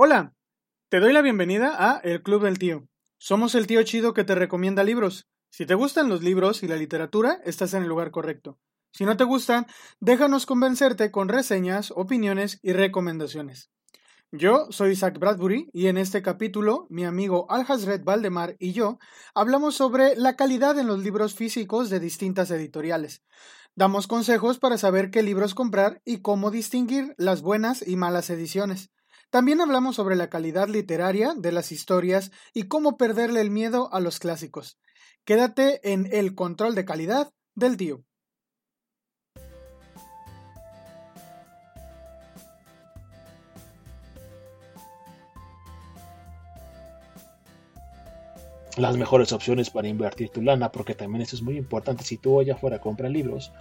Hola, te doy la bienvenida a El Club del Tío. Somos el tío chido que te recomienda libros. Si te gustan los libros y la literatura, estás en el lugar correcto. Si no te gustan, déjanos convencerte con reseñas, opiniones y recomendaciones. Yo soy Zach Bradbury y en este capítulo mi amigo Alhazred Valdemar y yo hablamos sobre la calidad en los libros físicos de distintas editoriales. Damos consejos para saber qué libros comprar y cómo distinguir las buenas y malas ediciones. También hablamos sobre la calidad literaria de las historias y cómo perderle el miedo a los clásicos. Quédate en el control de calidad del tío. las mejores opciones para invertir tu lana, porque también eso es muy importante. Si tú allá afuera compras libros,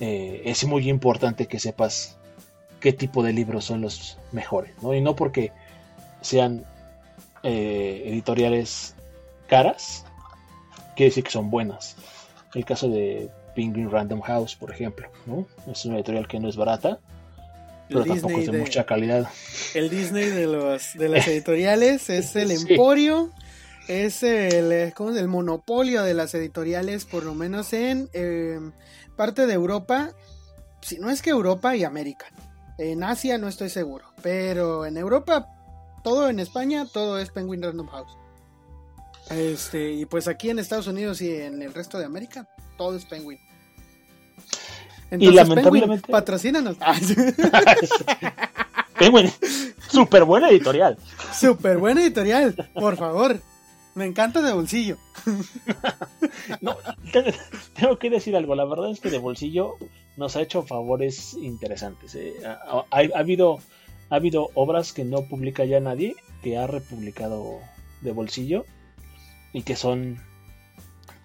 eh, es muy importante que sepas qué tipo de libros son los mejores, ¿no? Y no porque sean eh, editoriales caras, quiere decir que son buenas. El caso de Penguin Random House, por ejemplo, ¿no? Es una editorial que no es barata, pero tampoco es de, mucha calidad. El Disney de, los, de las editoriales es el emporio, es el, el monopolio de las editoriales, por lo menos en eh, parte de Europa, si no es que Europa y América. En Asia no estoy seguro, pero en Europa, todo en España, todo es Penguin Random House. Este, y pues aquí en Estados Unidos y en el resto de América, todo es Penguin. y lamentablemente. Penguin, patrocínanos. Penguin, súper buena editorial. Súper buena editorial, por favor. Me encanta de bolsillo. no, tengo que decir algo. La verdad es que de bolsillo nos ha hecho favores interesantes. Eh. Ha, habido, ha habido obras que no publica ya nadie, que ha republicado de bolsillo y que son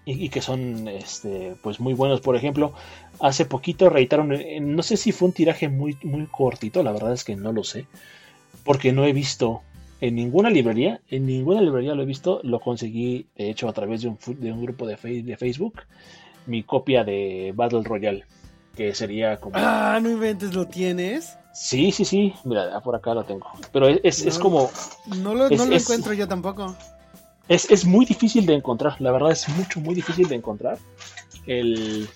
y, que son este pues muy buenos por ejemplo hace poquito reeditaron no sé si fue un tiraje muy muy cortito la verdad es que no lo sé porque no he visto en ninguna librería, en ninguna librería lo he visto, lo conseguí de hecho a través de un, de un grupo de, de Facebook, mi copia de Battle Royale, que sería como... Ah, no inventes, ¿lo tienes? Sí, sí, sí, mira, por acá lo tengo. Pero es, es, como... No lo, no lo encuentro yo tampoco. Es, es, muy difícil de encontrar, la verdad es mucho, muy difícil de encontrar. El...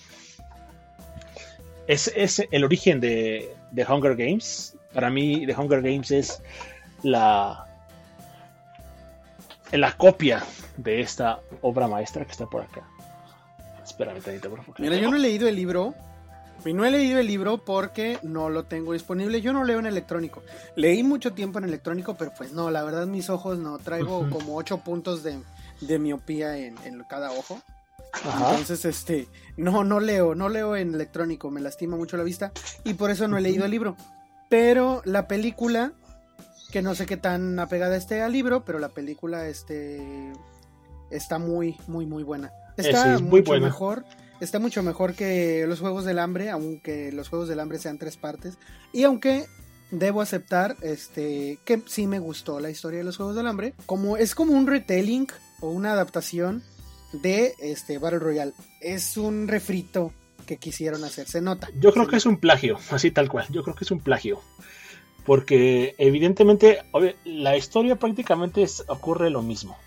Es, es el origen de, de Hunger Games. Para mí, The Hunger Games es la, la copia de esta obra maestra que está por acá. Espérame tantito, por favor. Mira, yo no he leído el libro. Y no he leído el libro porque no lo tengo disponible. Yo no leo en electrónico. Leí mucho tiempo en electrónico, pero pues no, la verdad mis ojos no. Traigo como ocho puntos de, miopía en, cada ojo. Entonces, este, no, no leo, no leo en electrónico, me lastima mucho la vista y por eso no he leído el libro. Pero la película que no sé qué tan apegada esté al libro, pero la película este, está muy, muy, muy buena. Está mucho mejor. Está mucho mejor que los Juegos del Hambre, aunque los Juegos del Hambre sean tres partes. Y aunque debo aceptar este, que sí me gustó la historia de los Juegos del Hambre, como es como un retelling o una adaptación de este Battle Royale. Es un refrito que quisieron hacer, se nota. Yo creo que es un plagio, así tal cual. Yo creo que es un plagio. Porque evidentemente la historia prácticamente ocurre lo mismo.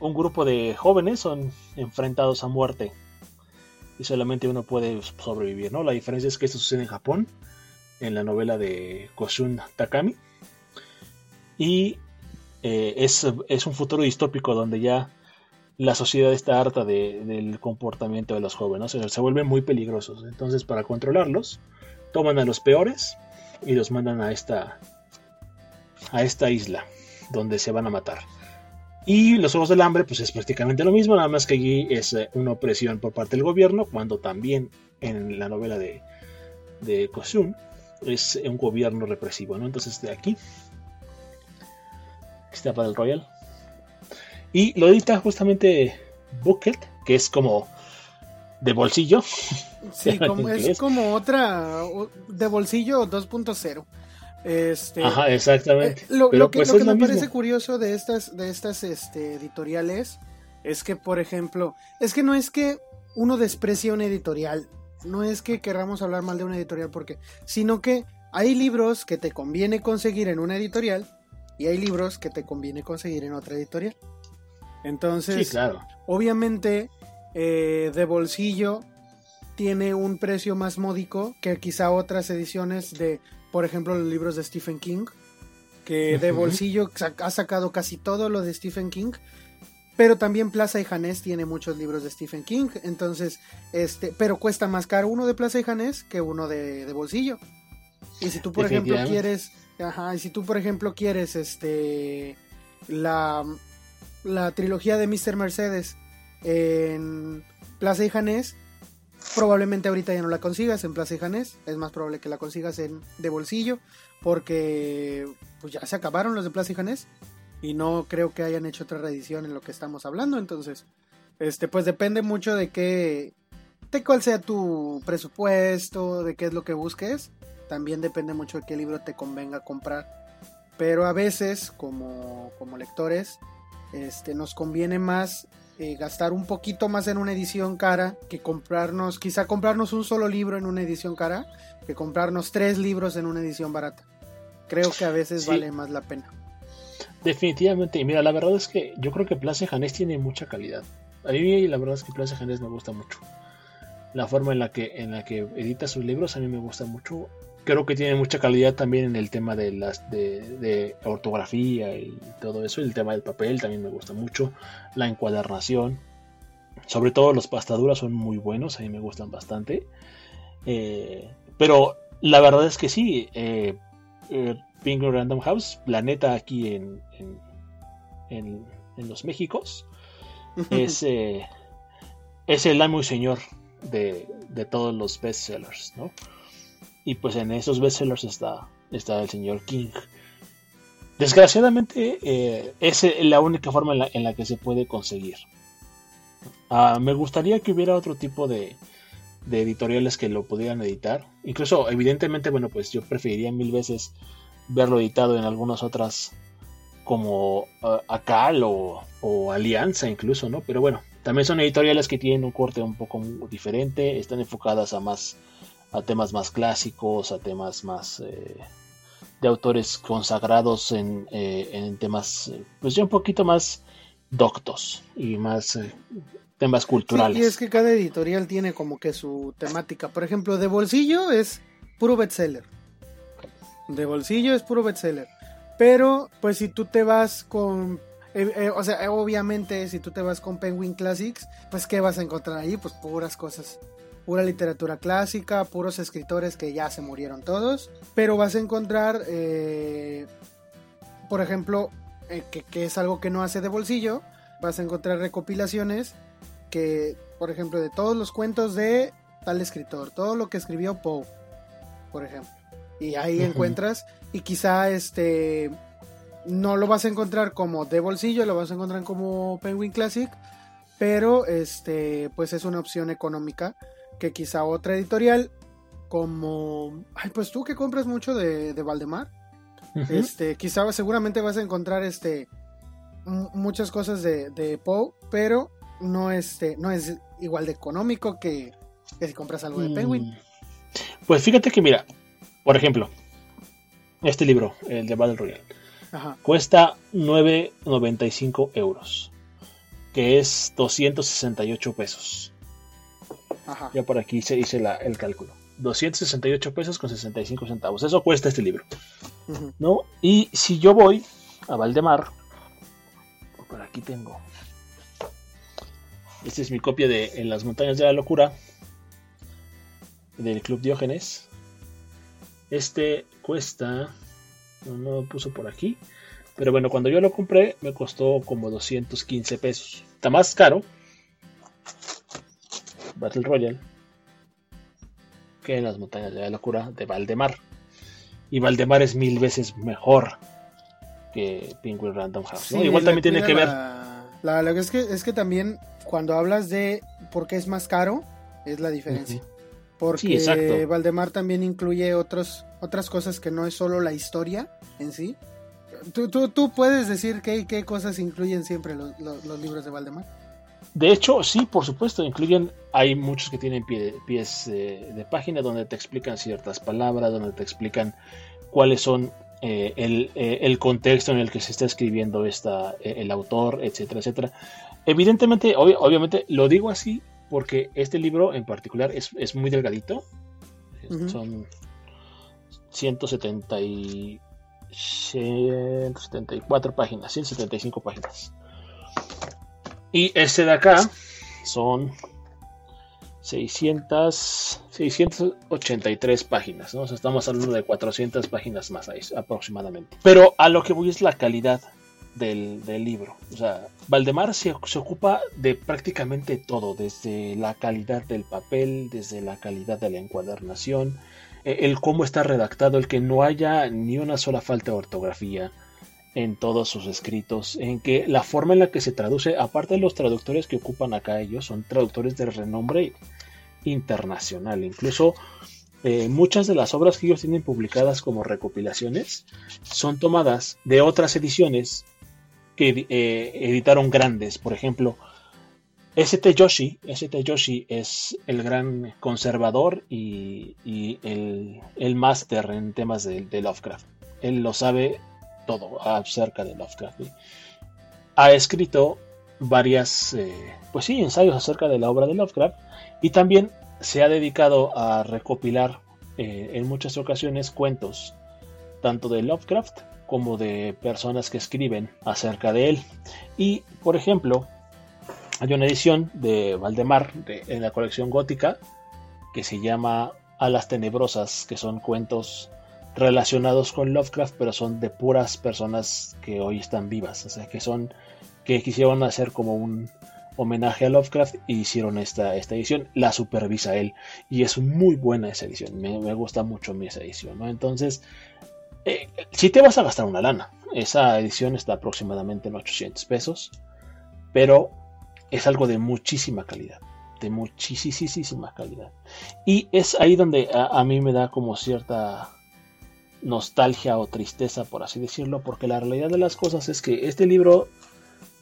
Un grupo de jóvenes son enfrentados a muerte y solamente uno puede sobrevivir, ¿no? La diferencia es que esto sucede en Japón, en la novela de Koshun Takami. Y eh, es, un futuro distópico donde ya la sociedad está harta del comportamiento de los jóvenes, se vuelven muy peligrosos. Entonces, para controlarlos, toman a los peores y los mandan a esta a esta isla donde se van a matar. Y los Ojos del Hambre, pues es prácticamente lo mismo, nada más que allí es eh, una opresión por parte del gobierno, cuando también en la novela de, de Kosun es un gobierno represivo, ¿no? Entonces de aquí está para el Royal. Y lo edita justamente Bucket, que es como de bolsillo. Sí, como, es como otra de bolsillo 2.0. Este, Ajá, exactamente. Eh, lo, que, pues me parece curioso de estas, de estas este, editoriales es que, por ejemplo, es que no es que uno desprecie una editorial, no es que queramos hablar mal de una editorial porque, sino que hay libros que te conviene conseguir en una editorial y hay libros que te conviene conseguir en otra editorial. Entonces, claro. obviamente, eh, de bolsillo tiene un precio más módico que quizá otras ediciones de, por ejemplo, los libros de Stephen King, que de bolsillo ha sacado casi todo lo de Stephen King. Pero también Plaza y Janés tiene muchos libros de Stephen King, entonces, este, pero cuesta más caro uno de Plaza y Janés que uno de, de bolsillo. Y si tú, por ejemplo, quieres, ajá, y si tú, por ejemplo, quieres, este, la, la trilogía de Mr. Mercedes en Plaza y Janés, probablemente ahorita ya no la consigas en Plaza y Janés, es más probable que la consigas en de bolsillo, porque pues ya se acabaron los de Plaza y Janés y no creo que hayan hecho otra reedición en lo que estamos hablando, entonces este pues depende mucho de qué de cuál sea tu presupuesto, de qué es lo que busques, también depende mucho de qué libro te convenga comprar. Pero a veces como como lectores este nos conviene más eh, gastar un poquito más en una edición cara que comprarnos, quizá comprarnos un solo libro en una edición cara que comprarnos tres libros en una edición barata. Creo que a veces vale más la pena. Definitivamente, y mira, la verdad es que yo creo que Place Janés tiene mucha calidad. A mí la verdad es que Place Janés me gusta mucho. La forma en la que en la que edita sus libros a mí me gusta mucho. Creo que tiene mucha calidad también en el tema de las de, ortografía y todo eso. El tema del papel también me gusta mucho. La encuadernación. Sobre todo los pastaduras son muy buenos, a mí me gustan bastante. Eh, pero la verdad es que sí, eh, eh Random House, planeta aquí en, en, los Méxicos, es, eh, es el amo y señor de, todos los bestsellers, ¿no? Y pues en esos bestsellers está, está el señor King. Desgraciadamente, eh, es la única forma en la, que se puede conseguir. Ah, me gustaría que hubiera otro tipo de, de editoriales que lo pudieran editar. Incluso, evidentemente, bueno, pues yo preferiría mil veces verlo editado en algunas otras como uh, Acal o, Alianza incluso, ¿no? Pero bueno, también son editoriales que tienen un corte un poco diferente, están enfocadas a más a temas más clásicos, a temas más eh, de autores consagrados en, eh, en temas pues ya un poquito más doctos y más eh, temas culturales. y es que cada editorial tiene como que su temática. Por ejemplo, de bolsillo es puro bestseller de bolsillo es puro bestseller. Pero, pues si tú te vas con eh, eh, o sea, obviamente, si tú te vas con Penguin Classics, pues ¿qué vas a encontrar ahí? Pues puras cosas. Pura literatura clásica, puros escritores que ya se murieron todos. Pero vas a encontrar, eh, por ejemplo, que, que, es algo que no hace de bolsillo, vas a encontrar recopilaciones que, por ejemplo, de todos los cuentos de tal escritor, todo lo que escribió Poe, por ejemplo. Y ahí encuentras, y quizá este no lo vas a encontrar como de bolsillo, lo vas a encontrar como Penguin Classic, pero este pues es una opción económica que quizá otra editorial como ay pues tú que compras mucho de, Valdemar este quizá seguramente vas a encontrar este muchas cosas de, de Poe pero no este no es igual de económico que, que si compras algo de Penguin mm. pues fíjate que mira por ejemplo, este libro, el de Battle Royale, cuesta 9.95 euros, que es 268 pesos. Ya por aquí se hice el cálculo. 268 pesos con 65 centavos. Eso cuesta este libro. ¿No? Y si yo voy a Valdemar, por aquí tengo. Esta es mi copia de En las montañas de la locura del Club Diógenes. Este cuesta, no, lo puso por aquí, pero bueno, cuando yo lo compré me costó como 215 pesos. Está más caro Battle Royale que en las montañas de la locura de Valdemar. Y Valdemar es mil veces mejor que Penguin Random House. Igual también tiene que ver. La, que es que es que también cuando hablas de por qué es más caro, es la diferencia. Porque Valdemar también incluye otros, otras cosas que no es solo la historia en sí. Tú, tú, tú puedes decir qué, qué cosas incluyen siempre los, libros de Valdemar. De hecho, sí, por supuesto, incluyen, hay muchos que tienen pies de página donde te explican ciertas palabras, donde te explican cuáles son eh, eh, el, contexto en el que se está escribiendo esta, eh, el autor, etcétera, etcétera. Evidentemente, obviamente, lo digo así porque este libro en particular es, muy delgadito. Son 170 y 174 páginas, 175 páginas. Y este de acá son 600, 683 páginas, ¿no? estamos hablando de 400 páginas más ahí, aproximadamente. Pero a lo que voy es la calidad del, libro. O sea, Valdemar se, se, ocupa de prácticamente todo, desde la calidad del papel, desde la calidad de la encuadernación, e, el cómo está redactado, el que no haya ni una sola falta de ortografía, en todos sus escritos, en que la forma en la que se traduce, aparte de los traductores que ocupan acá ellos, son traductores de renombre internacional. Incluso eh, muchas de las obras que ellos tienen publicadas como recopilaciones son tomadas de otras ediciones que eh, editaron grandes. Por ejemplo, St. Yoshi, St. Yoshi es el gran conservador y, el, máster en temas de, de Lovecraft. Él lo sabe todo acerca de Lovecraft. Ha escrito varias, eh, pues sí, ensayos acerca de la obra de Lovecraft y también se ha dedicado a recopilar eh, en muchas ocasiones cuentos, tanto de Lovecraft como de personas que escriben acerca de él. Y, por ejemplo, hay una edición de Valdemar en la colección gótica que se llama Alas Tenebrosas, que son cuentos relacionados con Lovecraft, pero son de puras personas que hoy están vivas, o sea, que son que quisieron hacer como un homenaje a Lovecraft y hicieron esta, esta edición, la supervisa él y es muy buena esa edición, me, gusta mucho mi esa edición. Entonces, eh, si te vas a gastar una lana, esa edición está aproximadamente en 800 pesos, pero es algo de muchísima calidad, de muchísima calidad. Y es ahí donde a mí me da como cierta nostalgia o tristeza, por así decirlo, porque la realidad de las cosas es que este libro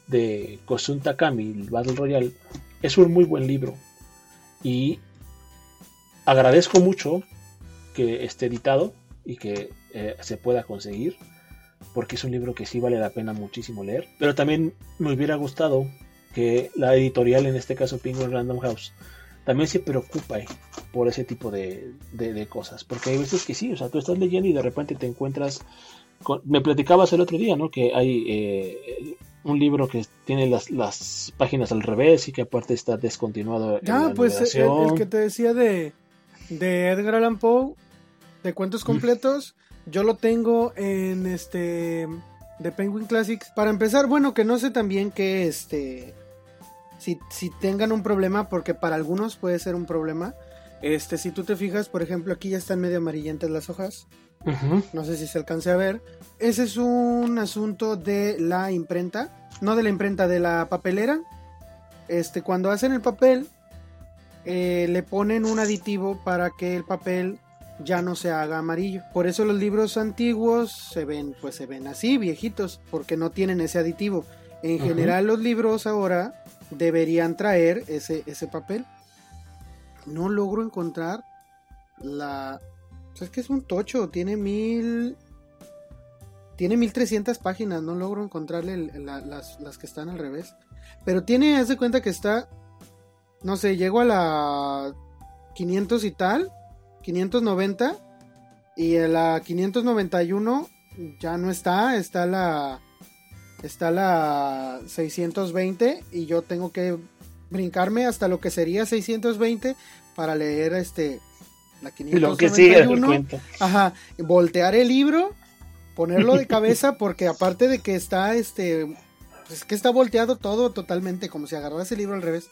de Kosun Takami, el Battle Royale, es un muy buen libro. Y agradezco mucho que esté editado y que eh, se pueda conseguir, porque es un libro que sí vale la pena muchísimo leer. Pero también me hubiera gustado que la editorial, en este caso Penguin Random House, también se preocupa eh, por ese tipo de, cosas. Porque hay veces que sí, o sea, tú estás leyendo y de repente te encuentras. me platicabas el otro día, ¿no? Que hay eh, un libro que tiene las, páginas al revés y que aparte está descontinuado. Ah, pues el, que te decía de, de Edgar Allan Poe, de cuentos completos, yo lo tengo en este. de Penguin Classics. Para empezar, bueno, que no sé también que este si, tengan un problema, porque para algunos puede ser un problema. Este, si tú te fijas, por ejemplo, aquí ya están medio amarillentas las hojas. No sé si se alcance a ver. Ese es un asunto de la imprenta, no de la imprenta, de la papelera. Este, cuando hacen el papel, eh, le ponen un aditivo para que el papel ya no se haga amarillo. Por eso los libros antiguos se ven, pues se ven así, viejitos, porque no tienen ese aditivo. En general los libros ahora deberían traer ese, ese papel. No logro encontrar la... es que es un tocho, tiene mil... Tiene 1300 páginas, no logro encontrarle las, las, que están al revés. Pero tiene, haz de cuenta que está... No sé, llego a la 500 y tal, 590. Y a la 591 ya no está, está la está la 620 y yo tengo que brincarme hasta lo que sería 620 para leer este la 591. Ajá, voltear el libro, ponerlo de cabeza porque aparte de que está este pues que está volteado todo totalmente como si agarras el libro al revés.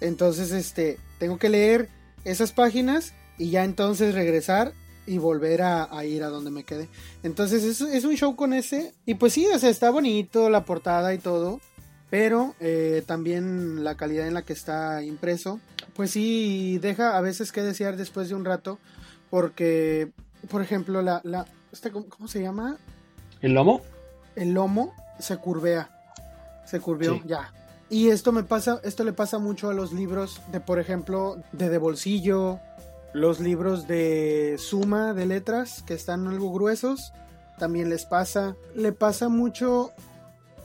Entonces, este, tengo que leer esas páginas y ya entonces regresar y volver a, ir a donde me quedé. Entonces es, es, un show con ese. Y pues sí, o sea, está bonito la portada y todo. Pero eh, también la calidad en la que está impreso. Pues sí, deja a veces que desear después de un rato. Porque, por ejemplo, la... la este, ¿Cómo se llama? ¿El lomo? El lomo se curvea. Se curveó, ya. Y esto me pasa, esto le pasa mucho a los libros de, por ejemplo, de de bolsillo, los libros de suma de letras que están algo gruesos, también les pasa. Le pasa mucho,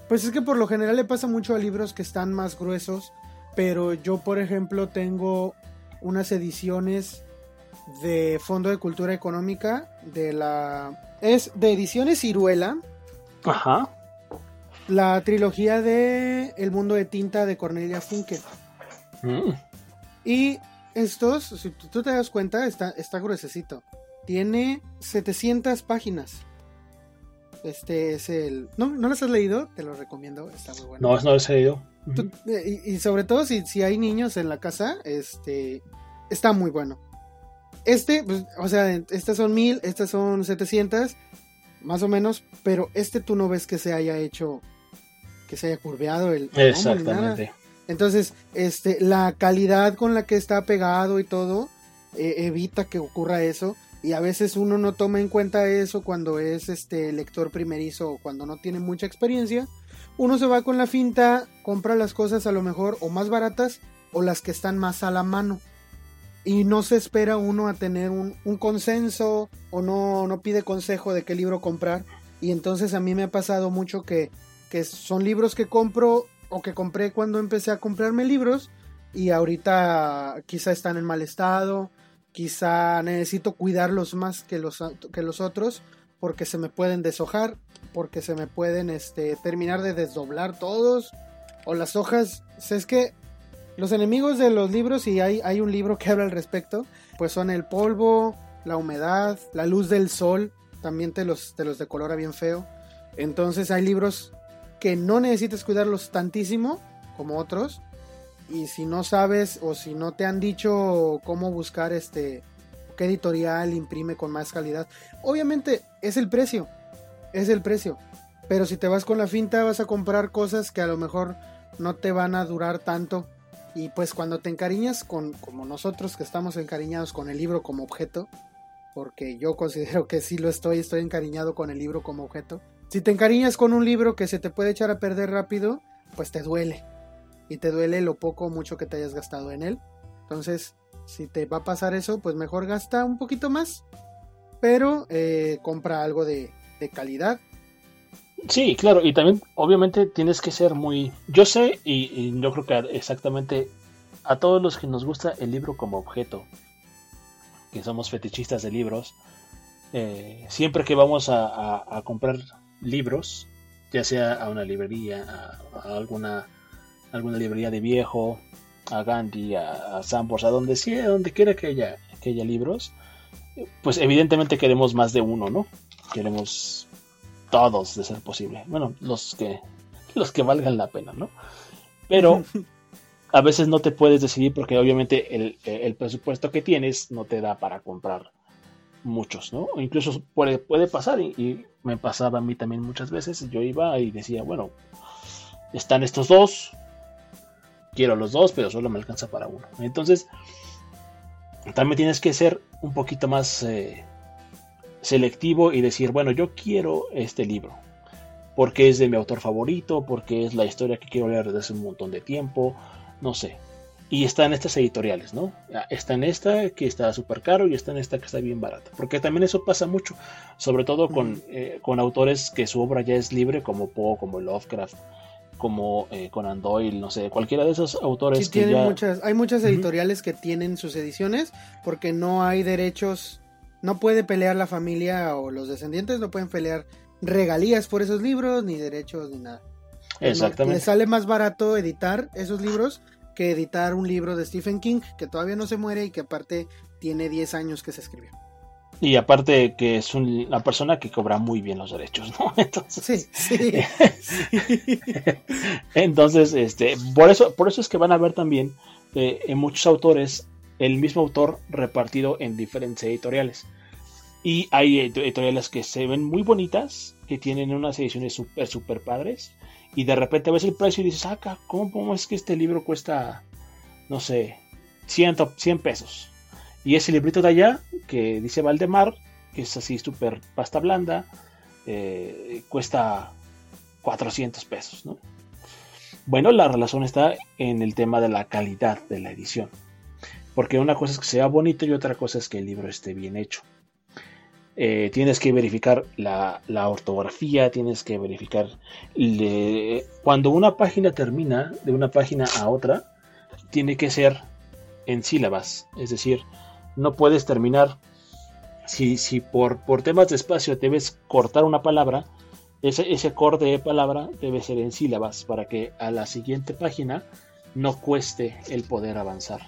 pues es que por lo general le pasa mucho a libros que están más gruesos, pero yo por ejemplo tengo unas ediciones de Fondo de Cultura Económica de la es de ediciones Ciruela. Ajá. La trilogía de El mundo de tinta de Cornelia Funke. Mm. Y estos, si tú te das cuenta, está, está gruesecito. Tiene 700 páginas. Este es el... ¿No, ¿No has leído? Te lo recomiendo, está muy bueno. No, no los he leído. Eh, y, sobre todo si, si hay niños en la casa, este está muy bueno. Este, pues, o sea, estas son mil, estas son 700, más o menos, pero este tú no ves que se haya hecho, que se haya curveado el... Exactamente. Entonces, este, la calidad con la que está pegado y todo eh, evita que ocurra eso. Y a veces uno no toma en cuenta eso cuando es este lector primerizo o cuando no tiene mucha experiencia. Uno se va con la finta, compra las cosas a lo mejor o más baratas o las que están más a la mano. Y no se espera uno a tener un, consenso o no, no pide consejo de qué libro comprar. Y entonces a mí me ha pasado mucho que, que son libros que compro o que compré cuando empecé a comprarme libros y ahorita quizá están en mal estado, quizá necesito cuidarlos más que los, que los otros porque se me pueden deshojar, porque se me pueden este, terminar de desdoblar todos o las hojas. es que los enemigos de los libros, y hay, hay un libro que habla al respecto, pues son el polvo, la humedad, la luz del sol, también te los, te los decolora bien feo. Entonces hay libros que no necesitas cuidarlos tantísimo como otros. Y si no sabes o si no te han dicho cómo buscar este qué editorial imprime con más calidad, obviamente es el precio. Es el precio. Pero si te vas con la finta vas a comprar cosas que a lo mejor no te van a durar tanto. Y pues cuando te encariñas con como nosotros que estamos encariñados con el libro como objeto, porque yo considero que sí lo estoy, estoy encariñado con el libro como objeto si te encariñas con un libro que se te puede echar a perder rápido, pues te duele. Y te duele lo poco o mucho que te hayas gastado en él. Entonces, si te va a pasar eso, pues mejor gasta un poquito más. Pero eh, compra algo de, calidad. Sí, claro, y también obviamente tienes que ser muy... Yo sé, y, yo creo que exactamente a todos los que nos gusta el libro como objeto, que somos fetichistas de libros, eh, siempre que vamos a comprar libros, ya sea a una librería, a, alguna, alguna librería de viejo, a Gandhi, a, a a donde sea, donde quiera que haya, que haya libros, pues evidentemente queremos más de uno, ¿no? Queremos todos de ser posible. Bueno, los que los que valgan la pena, ¿no? Pero a veces no te puedes decidir porque obviamente el, el presupuesto que tienes no te da para comprar muchos, ¿no? O incluso puede, puede pasar, y, me pasaba a mí también muchas veces, yo iba y decía, bueno, están estos dos, quiero los dos, pero solo me alcanza para uno. Entonces, también tienes que ser un poquito más eh, selectivo y decir, bueno, yo quiero este libro, porque es de mi autor favorito, porque es la historia que quiero leer desde hace un montón de tiempo, no sé. Y está en estas editoriales, ¿no? Está en esta que está súper caro y está en esta que está bien barata. Porque también eso pasa mucho, sobre todo con, eh, con autores que su obra ya es libre, como Poe, como Lovecraft, como eh, Conan Doyle, no sé, cualquiera de esos autores que tienen muchas, hay muchas editoriales que tienen sus ediciones porque no hay derechos, no puede pelear la familia o los descendientes, no pueden pelear regalías por esos libros, ni derechos, ni nada. Exactamente. les sale más barato editar esos libros que editar un libro de Stephen King que todavía no se muere y que aparte tiene 10 años que se escribió. Y aparte que es una persona que cobra muy bien los derechos, ¿no? Entonces, sí, sí. Entonces, este, por eso, por eso es que van a ver también eh, en muchos autores el mismo autor repartido en diferentes editoriales. Y hay editoriales que se ven muy bonitas, que tienen unas ediciones súper, súper padres y de repente ves el precio y dices, ah, ¿cómo, es que este libro cuesta, no sé, 100, 100 pesos? Y ese librito de allá, que dice Valdemar, que es así súper pasta blanda, eh, cuesta 400 pesos, ¿no? Bueno, la relación está en el tema de la calidad de la edición. Porque una cosa es que sea bonito y otra cosa es que el libro esté bien hecho. Eh, tienes que verificar la, ortografía, tienes que verificar cuando una página termina de una página a otra, tiene que ser en sílabas, es decir, no puedes terminar si, si por, por temas de espacio debes cortar una palabra, ese, ese corte de palabra debe ser en sílabas para que a la siguiente página no cueste el poder avanzar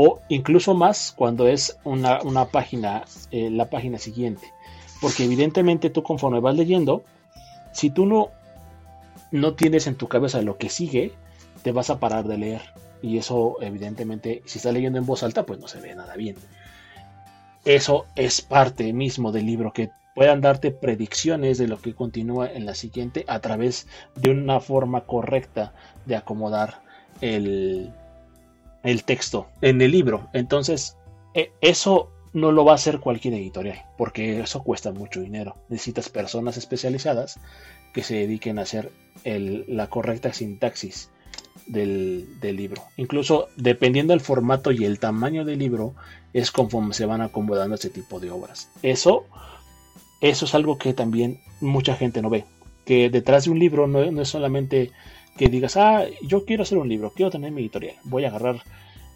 o incluso más cuando es una, página, eh, la página siguiente. Porque evidentemente tú conforme vas leyendo, si tú no, no tienes en tu cabeza lo que sigue, te vas a parar de leer. Y eso evidentemente, si estás leyendo en voz alta, pues no se ve nada bien. Eso es parte mismo del libro, que puedan darte predicciones de lo que continúa en la siguiente a través de una forma correcta de acomodar el, el texto en el libro. Entonces, e, eso no lo va a hacer cualquier editorial, porque eso cuesta mucho dinero. Necesitas personas especializadas que se dediquen a hacer la correcta sintaxis del, libro. Incluso dependiendo del formato y el tamaño del libro, es conforme se van acomodando este tipo de obras. Eso, eso es algo que también mucha gente no ve. Que detrás de un libro no, no es solamente que digas, ah, yo quiero hacer un libro, quiero tener mi editorial, voy a agarrar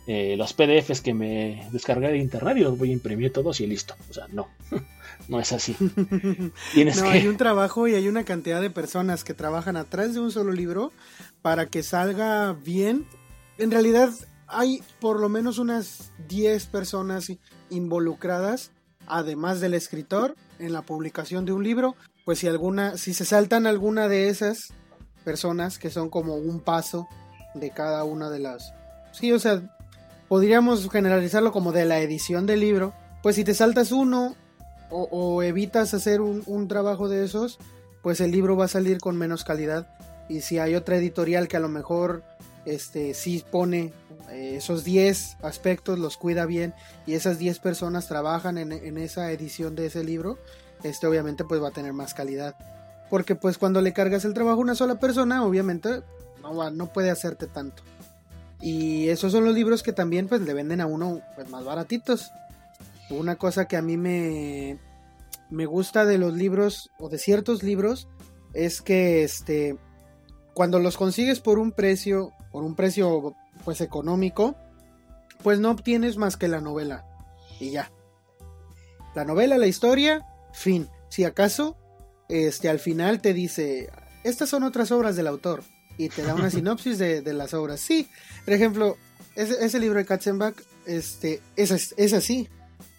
eh, los PDFs que me descargué de internet y los voy a imprimir todos y listo. O sea, no, no es así. no, hay un trabajo y hay una cantidad de personas que trabajan atrás de un solo libro para que salga bien. En realidad hay por lo menos unas 10 personas involucradas, además del escritor, en la publicación de un libro. Pues si alguna, si se saltan alguna de esas, personas que son como un paso de cada una de las... Sí, o sea, podríamos generalizarlo como de la edición del libro. Pues si te saltas uno o, evitas hacer un, trabajo de esos, pues el libro va a salir con menos calidad. Y si hay otra editorial que a lo mejor este sí pone eh, esos 10 aspectos, los cuida bien y esas 10 personas trabajan en, en, esa edición de ese libro, este obviamente pues va a tener más calidad porque pues cuando le cargas el trabajo a una sola persona, obviamente no, no puede hacerte tanto. Y esos son los libros que también pues le venden a uno pues, más baratitos. Una cosa que a mí me, me gusta de los libros o de ciertos libros es que este cuando los consigues por un precio, por un precio pues económico, pues no obtienes más que la novela y ya. La novela, la historia, fin. Si acaso este, al final te dice, estas son otras obras del autor, y te da una sinopsis de, las obras. Sí, por ejemplo, ese, libro de Katzenbach este, es, es, así.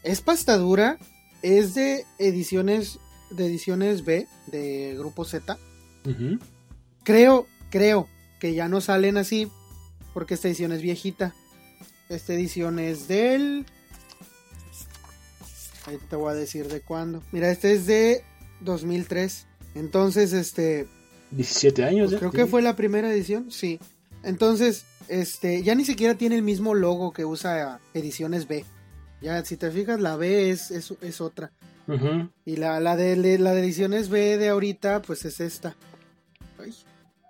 Es pasta dura, es de ediciones, de ediciones B, de Grupo Z. Creo, creo que ya no salen así, porque esta edición es viejita. Esta edición es del... Ahí te voy a decir de cuándo. Mira, este es de 2003. Entonces, este... 17 años. Pues creo que fue la primera edición, sí. Entonces, este, ya ni siquiera tiene el mismo logo que usa Ediciones B. Ya, si te fijas, la B es, es, otra. Y la, la, de, la de Ediciones B de ahorita, pues es esta.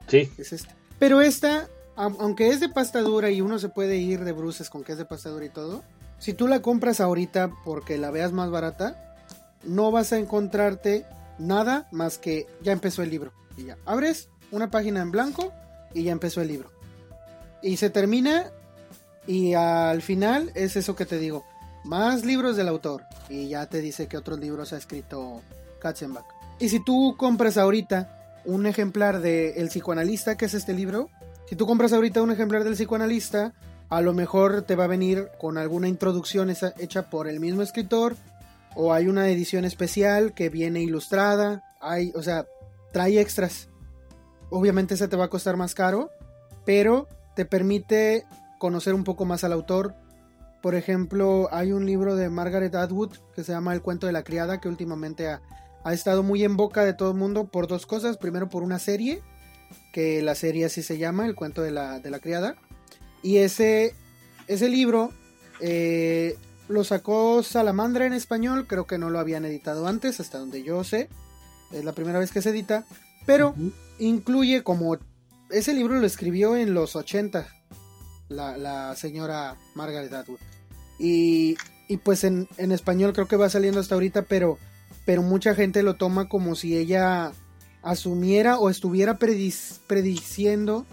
sí. Es esta. Pero esta, aunque es de pasta dura y uno se puede ir de bruces con que es de pasta dura y todo, si tú la compras ahorita porque la veas más barata, no vas a encontrarte nada más que ya empezó el libro. Y ya, abres una página en blanco y ya empezó el libro. Y se termina y al final es eso que te digo, más libros del autor y ya te dice que otros libros ha escrito Katzenbach. Y si tú compras ahorita un ejemplar de El psicoanalista, que es este libro, si tú compras ahorita un ejemplar del psicoanalista, a lo mejor te va a venir con alguna introducción hecha por el mismo escritor o hay una edición especial que viene ilustrada, hay, o sea, trae extras. Obviamente esa te va a costar más caro, pero te permite conocer un poco más al autor. Por ejemplo, hay un libro de Margaret Atwood que se llama El cuento de la criada, que últimamente ha, estado muy en boca de todo el mundo por dos cosas. Primero por una serie, que la serie así se llama, El cuento de la, de la criada. Y ese, ese libro eh, lo sacó Salamandra en español, creo que no lo habían editado antes, hasta donde yo sé. Es la primera vez que se edita, pero incluye como ese libro lo escribió en los 80, la, la señora Margaret Atwood. Y, y pues en, en, español creo que va saliendo hasta ahorita, pero, pero mucha gente lo toma como si ella asumiera o estuviera prediciendo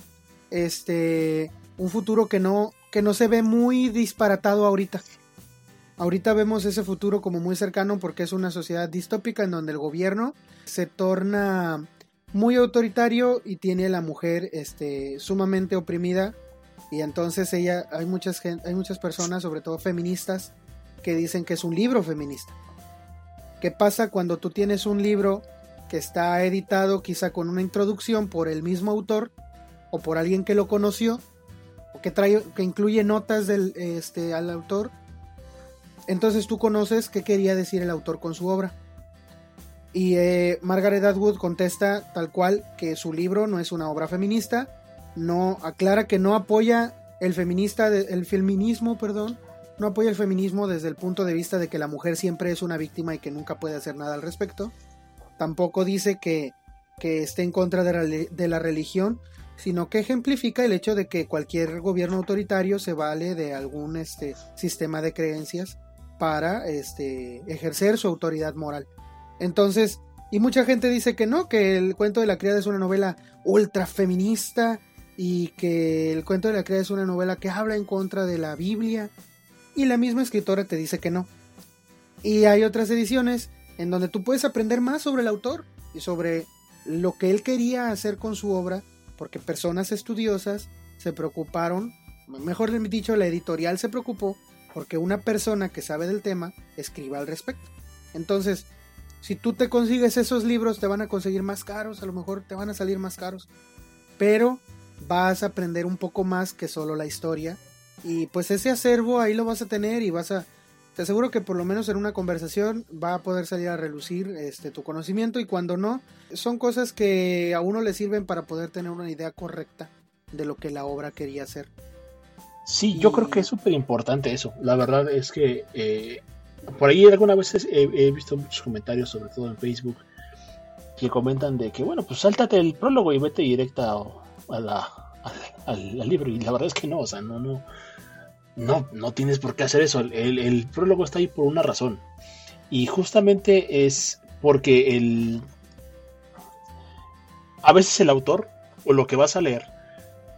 este un futuro que no que no se ve muy disparatado ahorita. Ahorita vemos ese futuro como muy cercano porque es una sociedad distópica en donde el gobierno se torna muy autoritario y tiene a la mujer este, sumamente oprimida. Y entonces ella hay muchas hay muchas personas sobre todo feministas que dicen que es un libro feminista. Qué pasa cuando tú tienes un libro que está editado quizá con una introducción por el mismo autor o por alguien que lo conoció o que trae que incluye notas del este al autor entonces tú conoces qué quería decir el autor con su obra y eh, Margaret Atwood contesta tal cual que su libro no es una obra feminista, no aclara que no apoya el feminista, el feminismo, perdón, no apoya el feminismo desde el punto de vista de que la mujer siempre es una víctima y que nunca puede hacer nada al respecto. Tampoco dice que, que esté en contra de la, de la religión, sino que ejemplifica el hecho de que cualquier gobierno autoritario se vale de algún este, sistema de creencias para este, ejercer su autoridad moral. Entonces, y mucha gente dice que no, que el cuento de la criada es una novela ultra feminista y que el cuento de la criada es una novela que habla en contra de la Biblia. Y la misma escritora te dice que no. Y hay otras ediciones en donde tú puedes aprender más sobre el autor y sobre lo que él quería hacer con su obra, porque personas estudiosas se preocuparon, mejor dicho, la editorial se preocupó porque una persona que sabe del tema escriba al respecto. Entonces, si tú te consigues esos libros, te van a conseguir más caros, a lo mejor te van a salir más caros. Pero vas a aprender un poco más que solo la historia. Y pues ese acervo ahí lo vas a tener y vas a... Te aseguro que por lo menos en una conversación va a poder salir a relucir este, tu conocimiento y cuando no, son cosas que a uno le sirven para poder tener una idea correcta de lo que la obra quería hacer. Sí, yo creo que es súper importante eso. La verdad es que eh, por ahí algunas veces he, visto muchos comentarios, sobre todo en Facebook, que comentan de que, bueno, pues sáltate el prólogo y vete directa a la, al, libro. Y la verdad es que no, o sea, no, no, no, no tienes por qué hacer eso. El, el prólogo está ahí por una razón. Y justamente es porque el... A veces el autor, o lo que vas a leer,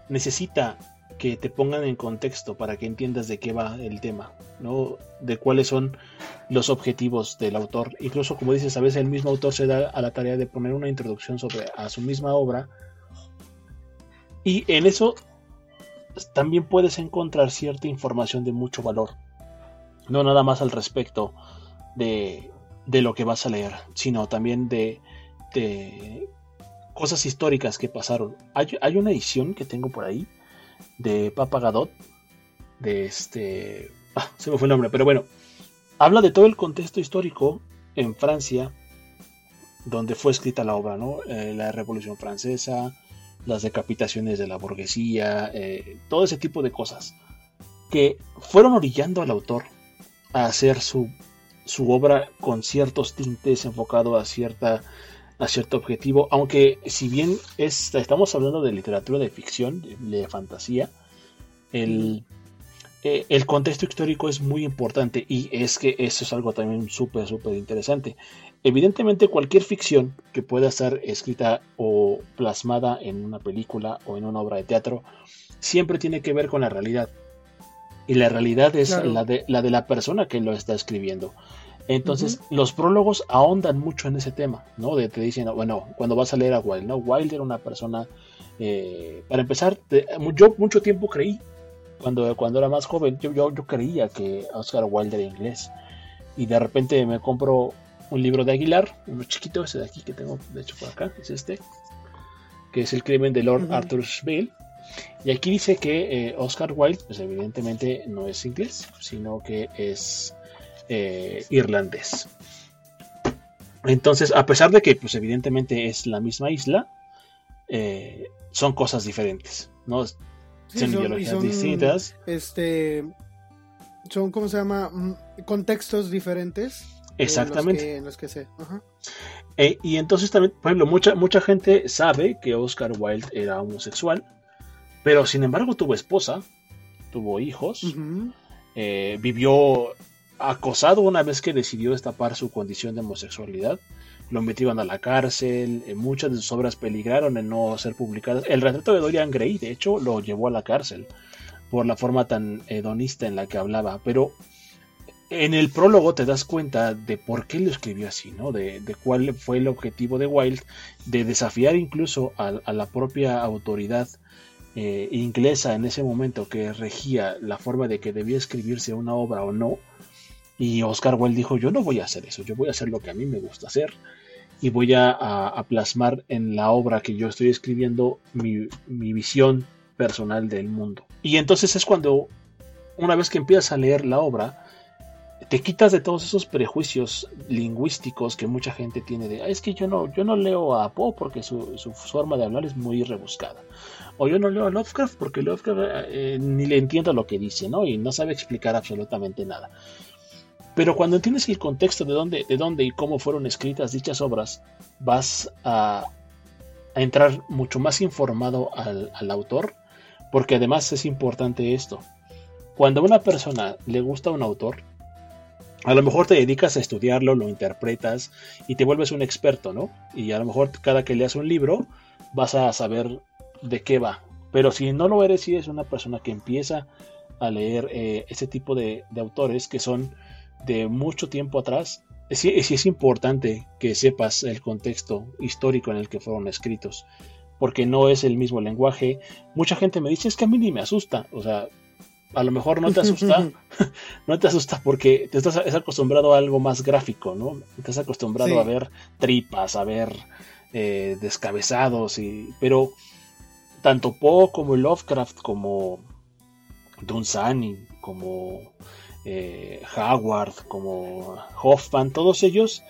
necesita que te pongan en contexto para que entiendas de qué va el tema, ¿no? De cuáles son los objetivos del autor. Incluso, como dices, a veces el mismo autor se da a la tarea de poner una introducción sobre a su misma obra. Y en eso también puedes encontrar cierta información de mucho valor. No nada más al respecto de, de lo que vas a leer, sino también de, de cosas históricas que pasaron. Hay, hay una edición que tengo por ahí de Papa Gadot, de este... Ah, se me fue el nombre, pero bueno, habla de todo el contexto histórico en Francia, donde fue escrita la obra, ¿no? Eh, la Revolución Francesa, las decapitaciones de la burguesía, eh, todo ese tipo de cosas, que fueron orillando al autor a hacer su, su obra con ciertos tintes enfocado a cierta a cierto objetivo, aunque si bien estamos hablando de literatura de ficción, de, fantasía, el, eh, el, contexto histórico es muy importante y es que eso es algo también súper, súper interesante. Evidentemente cualquier ficción que pueda ser escrita o plasmada en una película o en una obra de teatro, siempre tiene que ver con la realidad. Y la realidad es la, de, la de la persona que lo está escribiendo. Entonces, los prólogos ahondan mucho en ese tema, ¿no? De te dicen, bueno, cuando vas a leer a Wilde, ¿no? Wilde era una persona, eh, para empezar, yo mucho tiempo creí, cuando, cuando era más joven, yo, yo, creía que Oscar Wilde era inglés. Y de repente me compro un libro de Aguilar, uno chiquito, ese de aquí que tengo, de hecho, por acá, es este, que es El crimen de Lord Arthur. Y aquí dice que eh, Oscar Wilde, pues evidentemente no es inglés, sino que es eh, irlandés. Entonces, a pesar de que, pues evidentemente es la misma isla, eh, son cosas diferentes, ¿no? son, biologías distintas. Este, son, ¿cómo se llama? Mm, contextos diferentes. Exactamente. En los que, sé. Eh, y entonces también, por ejemplo, mucha, mucha gente sabe que Oscar Wilde era homosexual, pero sin embargo tuvo esposa, tuvo hijos, eh, vivió acosado una vez que decidió destapar su condición de homosexualidad. Lo metieron a la cárcel, eh, muchas de sus obras peligraron en no ser publicadas. El retrato de Dorian Gray, de hecho, lo llevó a la cárcel por la forma tan hedonista en la que hablaba. Pero en el prólogo te das cuenta de por qué lo escribió así, ¿no? De, cuál fue el objetivo de Wilde, de desafiar incluso a, la propia autoridad eh, inglesa en ese momento que regía la forma de que debía escribirse una obra o no. Y Oscar Wilde dijo, yo no voy a hacer eso, yo voy a hacer lo que a mí me gusta hacer y voy a, plasmar en la obra que yo estoy escribiendo mi, visión personal del mundo. Y entonces es cuando, una vez que empiezas a leer la obra, te quitas de todos esos prejuicios lingüísticos que mucha gente tiene de, es que yo no, yo no leo a Poe porque su, forma de hablar es muy rebuscada. O yo no leo a Lovecraft porque Lovecraft eh, ni le entiendo lo que dice, ¿no? Y no sabe explicar absolutamente nada. Pero cuando entiendes el contexto de dónde, de dónde y cómo fueron escritas dichas obras, vas a, entrar mucho más informado al, al autor, porque además es importante esto. Cuando a una persona le gusta un autor, a lo mejor te dedicas a estudiarlo, lo interpretas y te vuelves un experto, ¿no? Y a lo mejor cada que leas un libro vas a saber de qué va. Pero si no lo eres y eres una persona que empieza a leer eh, ese tipo de, autores que son de mucho tiempo atrás, sí, es importante que sepas el contexto histórico en el que fueron escritos, porque no es el mismo lenguaje. Mucha gente me dice, es que a mí ni me asusta, o sea, a lo mejor no te asusta, no te asusta porque te estás acostumbrado a algo más gráfico, ¿no? Estás acostumbrado a ver tripas, a ver eh, descabezados, y, pero tanto Poe como Lovecraft, como Dunsany, como eh, Howard, como Hoffman, todos ellos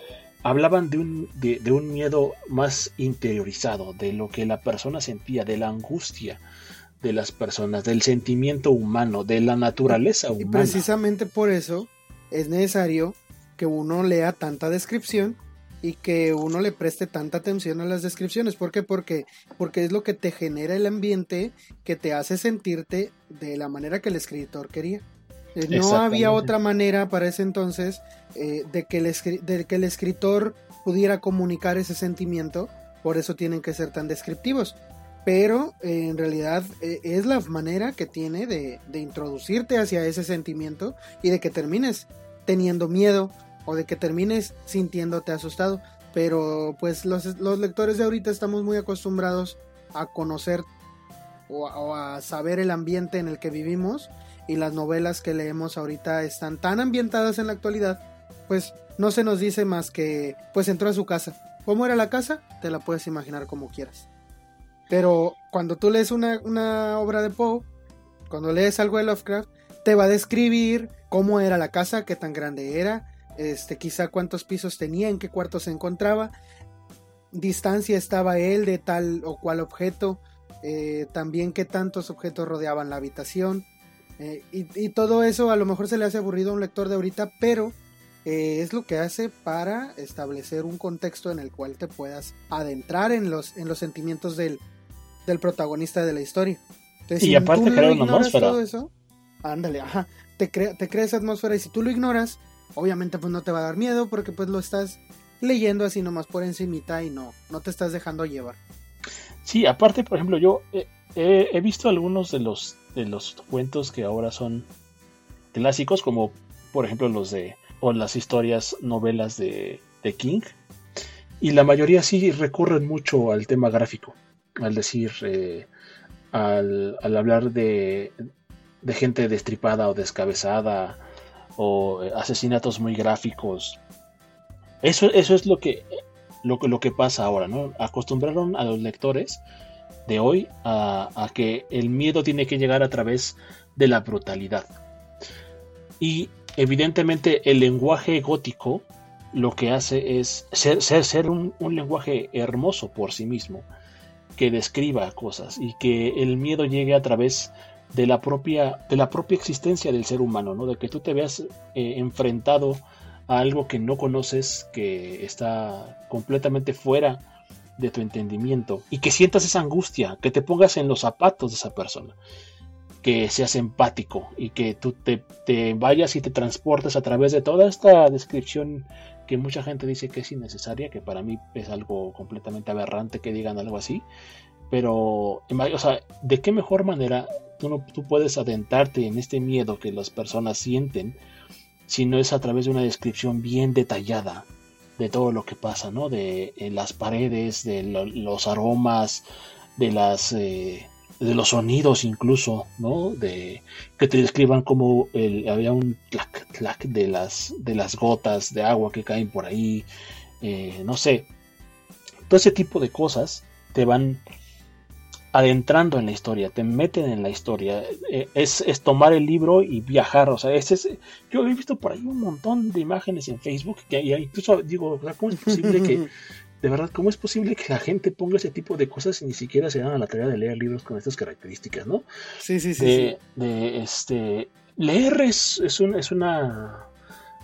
hablaban de un, de un miedo más interiorizado, de lo que la persona sentía, de la angustia, de las personas, del sentimiento humano, de la naturaleza humana. Y precisamente por eso es necesario que uno lea tanta descripción y que uno le preste tanta atención a las descripciones. ¿Por qué? Porque, porque es lo que te genera el ambiente que te hace sentirte de la manera que el escritor quería. Eh, no había otra manera para ese entonces eh, de, que el de que el escritor pudiera comunicar ese sentimiento, por eso tienen que ser tan descriptivos pero eh, en realidad eh, es la manera que tiene de, introducirte hacia ese sentimiento y de que termines teniendo miedo o de que termines sintiéndote asustado. Pero pues los, lectores de ahorita estamos muy acostumbrados a conocer o a, saber el ambiente en el que vivimos y las novelas que leemos ahorita están tan ambientadas en la actualidad, pues no se nos dice más que pues entró a su casa. ¿Cómo era la casa? Te la puedes imaginar como quieras. Pero cuando tú lees una, obra de Poe, cuando lees algo de Lovecraft, te va a describir cómo era la casa, qué tan grande era, este, quizá cuántos pisos tenía, en qué cuarto se encontraba, distancia estaba él de tal o cual objeto, eh, también qué tantos objetos rodeaban la habitación. Eh, y, todo eso a lo mejor se le hace aburrido a un lector de ahorita, pero eh, es lo que hace para establecer un contexto en el cual te puedas adentrar en los, en los sentimientos del, del protagonista de la historia. y aparte crea una atmósfera. Todo eso, ándale, ajá, te crea, te crea esa atmósfera y si tú lo ignoras, obviamente pues no te va a dar miedo porque pues lo estás leyendo así nomás por encimita y no, no te estás dejando llevar. Sí, aparte, por ejemplo, yo he, visto algunos de los, de los cuentos que ahora son clásicos, como por ejemplo los de, o las historias, novelas de, de King, y la mayoría sí recurren mucho al tema gráfico al decir, eh, al, hablar de, de, gente destripada o descabezada o eh, asesinatos muy gráficos. Eso, eso es lo que, lo, lo que pasa ahora, ¿no? Acostumbraron a los lectores de hoy a, que el miedo tiene que llegar a través de la brutalidad. Y evidentemente el lenguaje gótico lo que hace es ser, ser, un, lenguaje hermoso por sí mismo que describa cosas y que el miedo llegue a través de la propia, de la propia existencia del ser humano, ¿no? de que tú te veas eh, enfrentado a algo que no conoces, que está completamente fuera de tu entendimiento y que sientas esa angustia, que te pongas en los zapatos de esa persona, que seas empático y que tú te, vayas y te transportes a través de toda esta descripción que mucha gente dice que es innecesaria, que para mí es algo completamente aberrante que digan algo así, pero, o sea, ¿de qué mejor manera tú, no, tú puedes adentrarte en este miedo que las personas sienten si no es a través de una descripción bien detallada de todo lo que pasa, ¿no? De las paredes, de los aromas, de las eh, de los sonidos incluso, ¿no? De que te describan como el, había un clac clac de las de las gotas de agua que caen por ahí, eh, no sé, todo ese tipo de cosas te van adentrando en la historia, te meten en la historia. Eh, es, tomar el libro y viajar. O sea, ese es, yo he visto por ahí un montón de imágenes en Facebook que incluso digo, ¿cómo es posible que, de verdad, cómo es posible que la gente ponga ese tipo de cosas y ni siquiera se dan a la tarea de leer libros con estas características, ¿no? Sí, sí, sí. De, este, leer es, es, es una...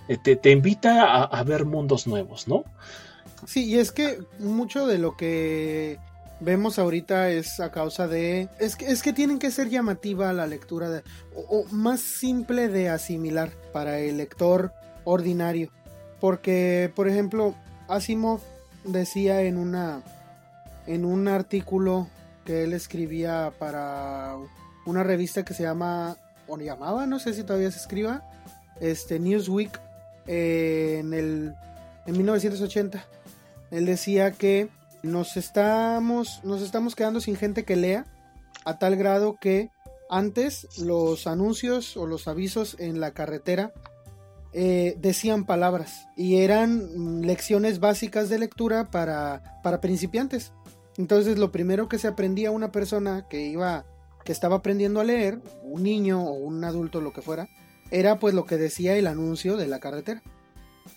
Eh, te, te invita a, a ver mundos nuevos, ¿no? Sí, y es que mucho de lo que vemos ahorita es a causa de... Es que, es que tienen que ser llamativa la lectura o, más simple de asimilar para el lector ordinario. Porque, por ejemplo, Asimov decía en una en un artículo que él escribía para una revista que se llama o llamaba, no sé si todavía se escriba, este Newsweek eh, en el en 1980. Él decía que nos estamos, nos estamos quedando sin gente que lea a tal grado que antes los anuncios o los avisos en la carretera eh, decían palabras y eran lecciones básicas de lectura para, para principiantes. Entonces lo primero que se aprendía una persona que iba, que estaba aprendiendo a leer, un niño o un adulto, lo que fuera, era pues lo que decía el anuncio de la carretera.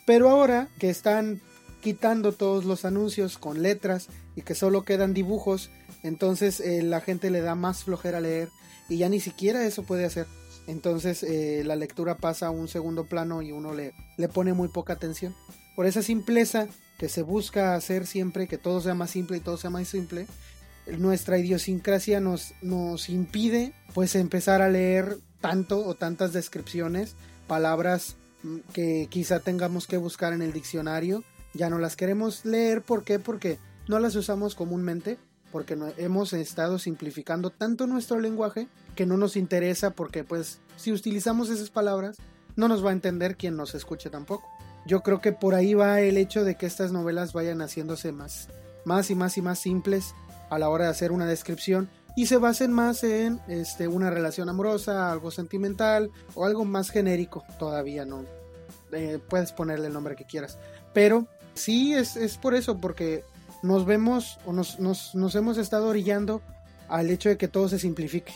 Pero ahora que están quitando todos los anuncios con letras y que solo quedan dibujos, entonces eh, la gente le da más flojera leer y ya ni siquiera eso puede hacer. Entonces eh, la lectura pasa a un segundo plano y uno le, le pone muy poca atención. Por esa simpleza que se busca hacer siempre, que todo sea más simple y todo sea más simple, nuestra idiosincrasia nos, nos impide pues empezar a leer tanto o tantas descripciones, palabras mm, que quizá tengamos que buscar en el diccionario ya no las queremos leer. ¿Por qué? Porque no las usamos comúnmente, porque no, hemos estado simplificando tanto nuestro lenguaje que no nos interesa porque pues si utilizamos esas palabras no nos va a entender quien nos escuche tampoco. Yo creo que por ahí va el hecho de que estas novelas vayan haciéndose más, más y más y más simples a la hora de hacer una descripción y se basen más en este, una relación amorosa, algo sentimental o algo más genérico. Todavía no. Eh, puedes ponerle el nombre que quieras. Pero Sí, es, es por eso, porque nos vemos o nos, nos, hemos estado orillando al hecho de que todo se simplifique.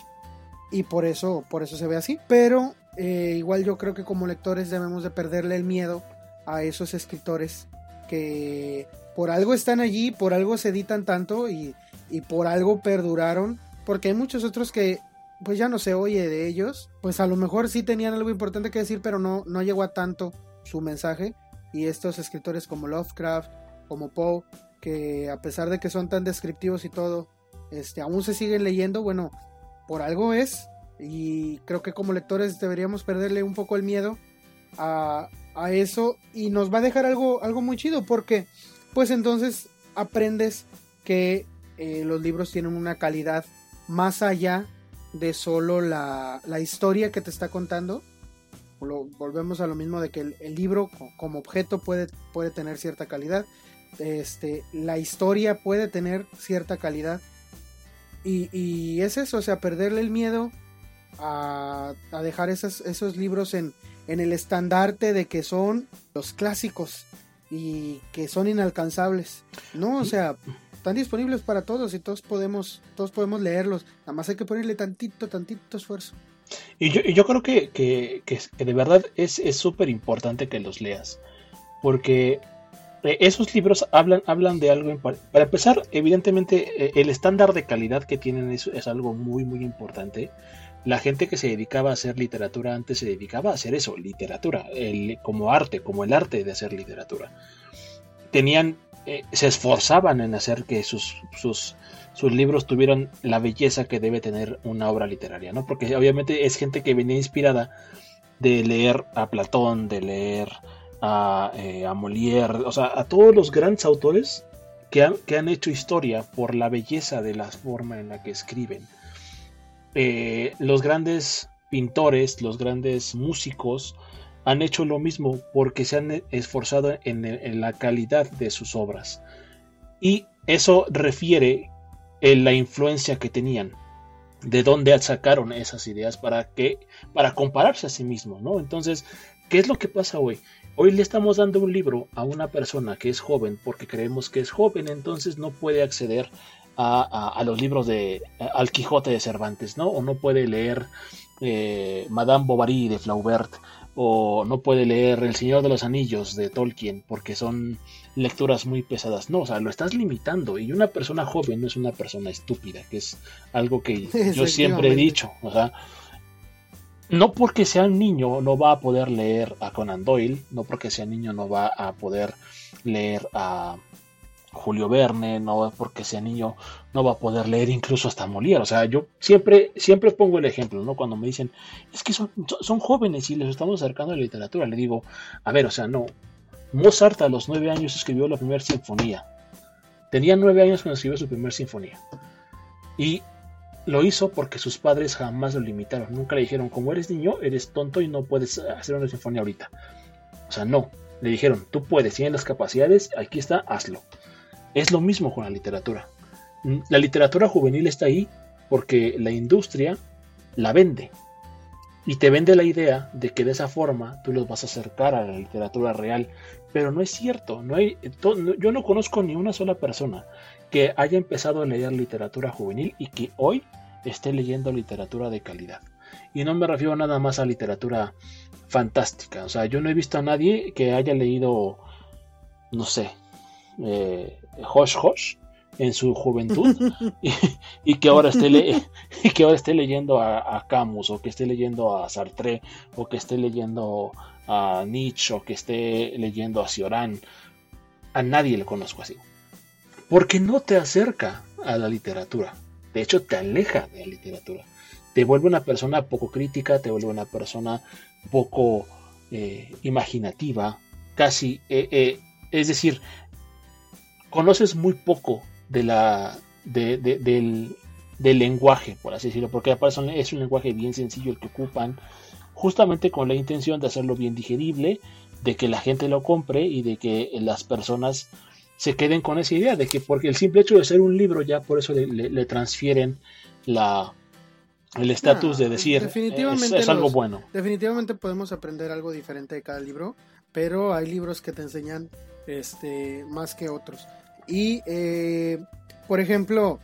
Y por eso, por eso se ve así. Pero eh, igual yo creo que como lectores debemos de perderle el miedo a esos escritores que por algo están allí, por algo se editan tanto y, y por algo perduraron. Porque hay muchos otros que pues ya no se oye de ellos. Pues a lo mejor sí tenían algo importante que decir, pero no, no llegó a tanto su mensaje y estos escritores como Lovecraft, como Poe, que a pesar de que son tan descriptivos y todo, este, aún se siguen leyendo, bueno, por algo es, y creo que como lectores deberíamos perderle un poco el miedo a, a eso y nos va a dejar algo, algo muy chido, porque pues entonces aprendes que eh, los libros tienen una calidad más allá de solo la, la historia que te está contando, volvemos a lo mismo de que el, libro como objeto puede, puede tener cierta calidad. Este, la historia puede tener cierta calidad. Y, es eso, o sea, perderle el miedo a, dejar esos, esos libros en, en el estandarte de que son los clásicos y que son inalcanzables. No, o sea, están disponibles para todos y todos podemos, todos podemos leerlos. Nada más hay que ponerle tantito, tantito esfuerzo. Y yo, yo creo que, que, que, de verdad es súper importante que los leas. Porque eh, esos libros hablan, hablan de algo. Para empezar, evidentemente, eh, el estándar de calidad que tienen es, es algo muy, muy importante. la gente que se dedicaba a hacer literatura antes se dedicaba a hacer eso, literatura, el, como arte, como el arte de hacer literatura. Tenían, eh, se esforzaban en hacer que sus, sus, sus, libros tuvieran la belleza que debe tener una obra literaria, ¿no? Porque obviamente es gente que venía inspirada de leer a Platón, de leer a, eh, a Molière, o sea, a todos los grandes autores que han, que han hecho historia por la belleza de la forma en la que escriben eh, los grandes pintores, los grandes músicos han hecho lo mismo porque se han esforzado en, la calidad de sus obras. Y eso refiere en la influencia que tenían, de dónde sacaron esas ideas para que para compararse a sí mismos, ¿no? Entonces, ¿qué es lo que pasa hoy? Hoy le estamos dando un libro a una persona que es joven porque creemos que es joven, entonces no puede acceder a, los libros de Al Quijote de Cervantes, ¿no? O no puede leer eh, Madame Bovary de Flaubert, o no puede leer El Señor de los Anillos de Tolkien, porque son lecturas muy pesadas. No, o sea, lo estás limitando. Y una persona joven no es una persona estúpida, que es algo que yo siempre he dicho. O sea, no porque sea un niño no va a poder leer a Conan Doyle, no porque sea niño no va a poder leer a Julio Verne, no porque sea niño no va a poder leer incluso hasta Molière. O sea, yo siempre, siempre pongo el ejemplo, ¿no? Cuando me dicen, es que son, son jóvenes y les estamos acercando a la literatura, le digo, a ver, o sea, no. Mozart a los nueve años escribió la primera sinfonía. Tenía nueve años cuando escribió su primera sinfonía. Y lo hizo porque sus padres jamás lo limitaron. Nunca le dijeron, como eres niño, eres tonto y no puedes hacer una sinfonía ahorita. O sea, no. Le dijeron, tú puedes, tienes las capacidades, aquí está, hazlo. Es lo mismo con la literatura. Mm, la literatura juvenil está ahí porque la industria la vende. Y te vende la idea de que de esa forma tú los vas a acercar a la literatura real. Pero no es cierto. No hay, yo no conozco ni una sola persona que haya empezado a leer literatura juvenil y que hoy esté leyendo literatura de calidad. Y no me refiero nada más a literatura fantástica. O sea, yo no he visto a nadie que haya leído, no sé, eh, Hosh en su juventud y, que ahora esté leyendo a, Camus o que esté leyendo a Sartre o que esté leyendo a Nietzsche o que esté leyendo a Cioran a nadie le conozco así. Porque no te acerca a la literatura. De hecho te aleja de la literatura. Te vuelve una persona poco crítica te vuelve una persona poco eh, imaginativa casi eh, es decir conoces muy poco de la, del, lenguaje, por así decirlo, porque aparte es un lenguaje bien sencillo el que ocupan, justamente con la intención de hacerlo bien digerible, de que la gente lo compre y de que las personas se queden con esa idea de que porque el simple hecho de ser un libro ya por eso le, transfieren la el estatus de decir definitivamente es, algo bueno. Definitivamente podemos aprender algo diferente de cada libro, pero hay libros que te enseñan este más que otros. Y, eh, por ejemplo,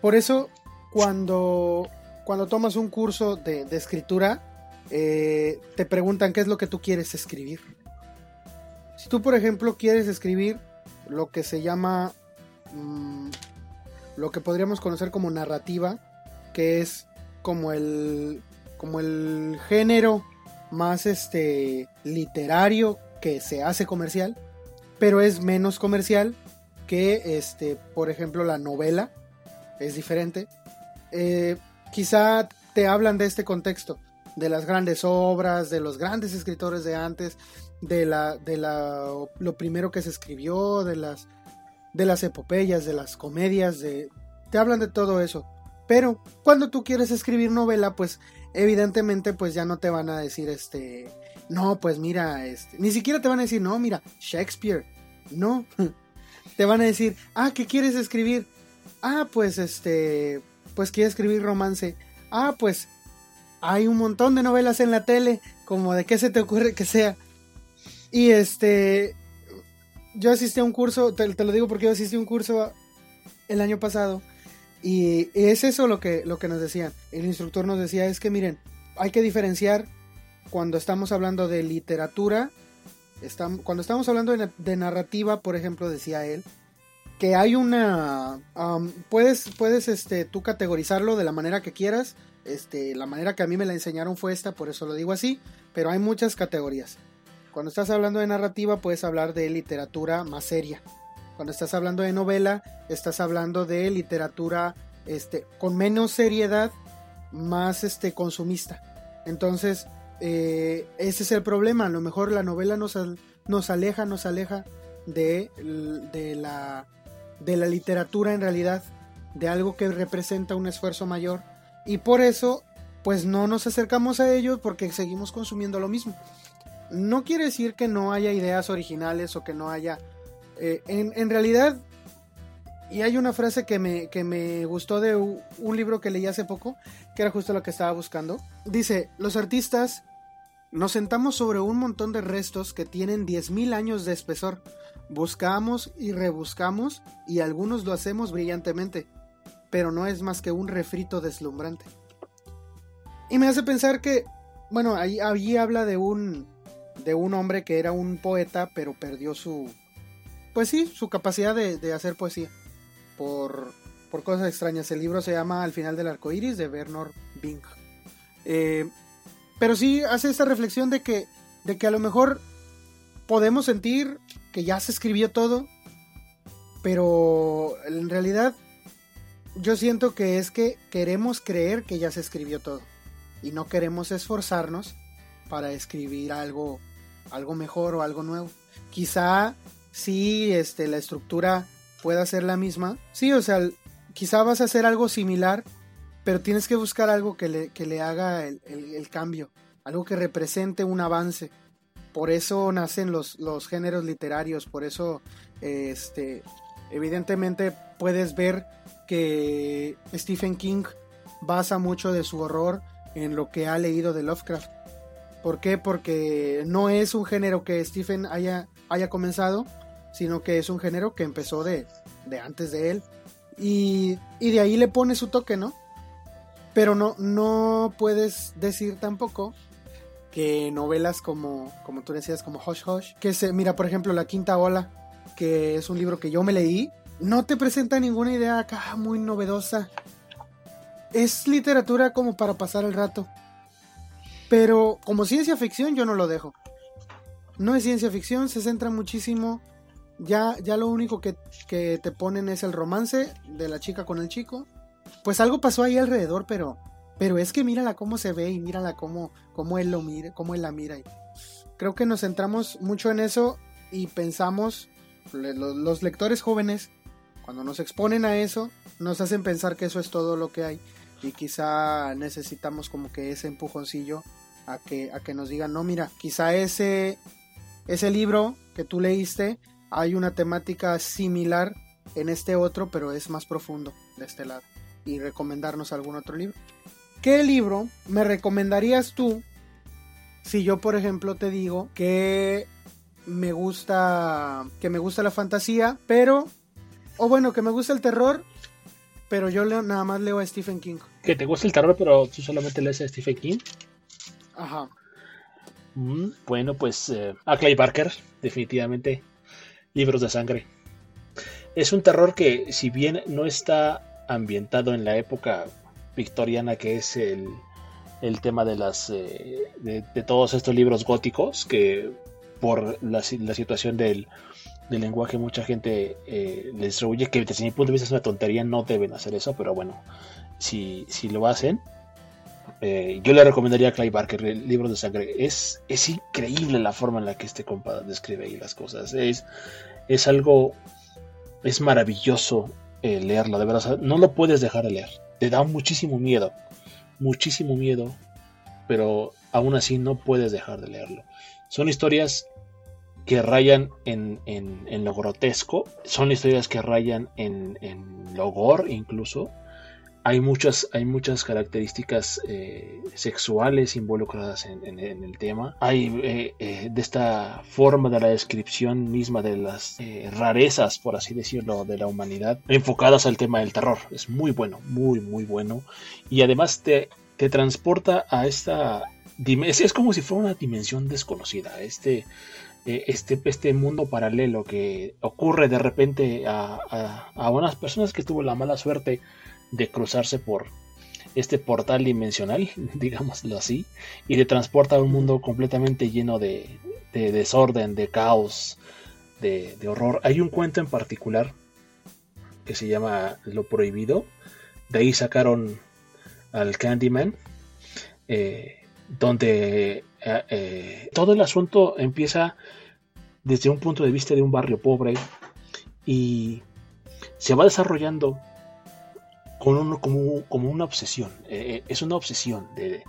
por eso cuando, cuando tomas un curso de, escritura, eh, te preguntan qué es lo que tú quieres escribir. Si tú, por ejemplo, quieres escribir lo que se llama, mm, lo que podríamos conocer como narrativa, que es como el, como el género más este, literario que se hace comercial, pero es menos comercial que, este, por ejemplo, la novela es diferente. Eh, quizá te hablan de este contexto, de las grandes obras, de los grandes escritores de antes, de la, de la, lo primero que se escribió, de las, de las epopeyas, de las comedias, de, te hablan de todo eso. Pero cuando tú quieres escribir novela, pues evidentemente pues ya no te van a decir este, no, pues mira, este, ni siquiera te van a decir, no, mira, Shakespeare, no, te van a decir, ah, ¿qué quieres escribir? Ah, pues este, pues quiero escribir romance. Ah, pues hay un montón de novelas en la tele, como de qué se te ocurre que sea. Y este, yo asistí a un curso, te, lo digo porque yo asistí a un curso el año pasado. Y es eso lo que, lo que nos decían. El instructor nos decía, es que miren, hay que diferenciar cuando estamos hablando de literatura cuando estamos hablando de, narrativa, por ejemplo, decía él, que hay una puedes puedes este tú categorizarlo de la manera que quieras. Este la manera que a mí me la enseñaron fue esta por eso lo digo así pero hay muchas categorías. Cuando estás hablando de narrativa puedes hablar de literatura más seria. Cuando estás hablando de novela estás hablando de literatura este con menos seriedad más este consumista. Entonces eh, ese es el problema a lo mejor la novela nos, nos aleja nos aleja de, de la de la literatura en realidad, de algo que representa un esfuerzo mayor. Y por eso, pues no nos acercamos a ellos porque seguimos consumiendo lo mismo. No quiere decir que no haya ideas originales o que no haya... Eh, en, realidad, y hay una frase que me, que me gustó de un libro que leí hace poco, que era justo lo que estaba buscando. Dice, los artistas nos sentamos sobre un montón de restos que tienen 10.000 años de espesor. Buscamos y rebuscamos y algunos lo hacemos brillantemente, pero no es más que un refrito deslumbrante. Y me hace pensar que, bueno, ahí, habla de un, de un hombre que era un poeta, pero perdió su, pues sí, su capacidad de, hacer poesía por, por, cosas extrañas. El libro se llama Al final del arco iris de Bernard Bing. Eh, pero sí hace esta reflexión de que, de que a lo mejor podemos sentir que ya se escribió todo, pero en realidad yo siento que es que queremos creer que ya se escribió todo y no queremos esforzarnos para escribir algo algo mejor o algo nuevo. Quizá sí este la estructura pueda ser la misma. Sí, o sea, quizá vas a hacer algo similar, pero tienes que buscar algo que le, que le haga el, el cambio, algo que represente un avance por eso nacen los, los géneros literarios, por eso este, evidentemente puedes ver que Stephen King basa mucho de su horror en lo que ha leído de Lovecraft. ¿Por qué? Porque no es un género que Stephen haya, haya comenzado, sino que es un género que empezó de, de antes de él. Y, y, de ahí le pone su toque, ¿no? Pero no, no puedes decir tampoco que novelas como, como tú decías, como Hush Hush, que se, mira, por ejemplo, La Quinta Ola, que es un libro que yo me leí, no te presenta ninguna idea acá muy novedosa. Es literatura como para pasar el rato. Pero como ciencia ficción yo no lo dejo. No es ciencia ficción, se centra muchísimo. Ya, ya lo único que, que te ponen es el romance de la chica con el chico. Pues algo pasó ahí alrededor, pero pero es que mírala cómo se ve y mírala cómo, cómo él lo mira, cómo él la mira. Creo que nos centramos mucho en eso y pensamos, los lectores jóvenes, cuando nos exponen a eso, nos hacen pensar que eso es todo lo que hay. Y quizá necesitamos como que ese empujoncillo a que, a que nos digan, no, mira, quizá ese, ese libro que tú leíste, hay una temática similar en este otro, pero es más profundo de este lado. Y recomendarnos algún otro libro. ¿Qué libro me recomendarías tú si yo, por ejemplo, te digo que me gusta que me gusta la fantasía, pero o bueno, que me gusta el terror, pero yo leo, nada más leo a Stephen King. Que te gusta el terror, pero tú solamente lees a Stephen King. Ajá. Mm, bueno, pues eh, a Clay Barker, definitivamente. Libros de sangre. Es un terror que, si bien no está ambientado en la época victoriana que es el, tema de las eh, de, todos estos libros góticos que por la, situación del, lenguaje mucha gente eh, les rehuye que desde mi punto de vista es una tontería no deben hacer eso pero bueno si, si lo hacen eh, yo le recomendaría a Clay Barker el libro de sangre. Es, es increíble la forma en la que este compa describe ahí las cosas. Es, es algo es maravilloso leerlo de verdad no lo puedes dejar de leer te da muchísimo miedo, muchísimo miedo, pero aún así no puedes dejar de leerlo. Son historias que rayan en, lo grotesco, son historias que rayan en, en lo gore incluso, hay muchas, hay muchas características eh, sexuales involucradas en, el tema. Hay eh, eh, de esta forma de la descripción misma de las rarezas, por así decirlo, de la humanidad, enfocadas al tema del terror. Es muy bueno, muy, muy bueno. Y además te, te transporta a esta... Es, es como si fuera una dimensión desconocida. Este, este, este mundo paralelo que ocurre de repente a, a, unas personas que tuvo la mala suerte de cruzarse por este portal dimensional, digámoslo así, y de transporta a un mundo completamente lleno de, de desorden, de caos, de, de horror. Hay un cuento en particular que se llama Lo Prohibido, de ahí sacaron al Candyman, eh, donde eh, eh, todo el asunto empieza desde un punto de vista de un barrio pobre y se va desarrollando con como, como, una obsesión. es una obsesión de,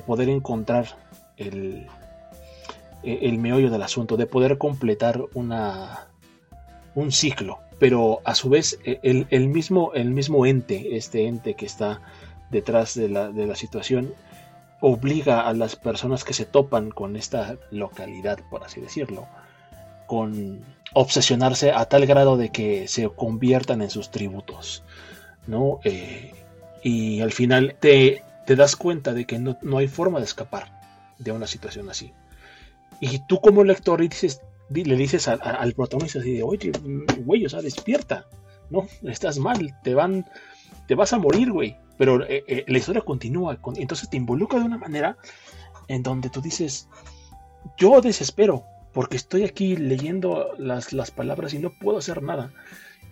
poder encontrar el, el, meollo del asunto, de poder completar una, un ciclo. Pero a su vez, el, el, mismo, el mismo ente, este ente que está detrás de la, de la situación, obliga a las personas que se topan con esta localidad, por así decirlo, con obsesionarse a tal grado de que se conviertan en sus tributos, ¿no? Eh, y al final te, te, das cuenta de que no, hay forma de escapar de una situación así. Y tú como lector dices, le dices al, protagonista así de, oye, güey, o sea, despierta, ¿no? Estás mal, te van, te vas a morir, güey. Pero eh, eh, la historia continúa, entonces te involucra de una manera en donde tú dices, yo desespero, porque estoy aquí leyendo las, las palabras y no puedo hacer nada.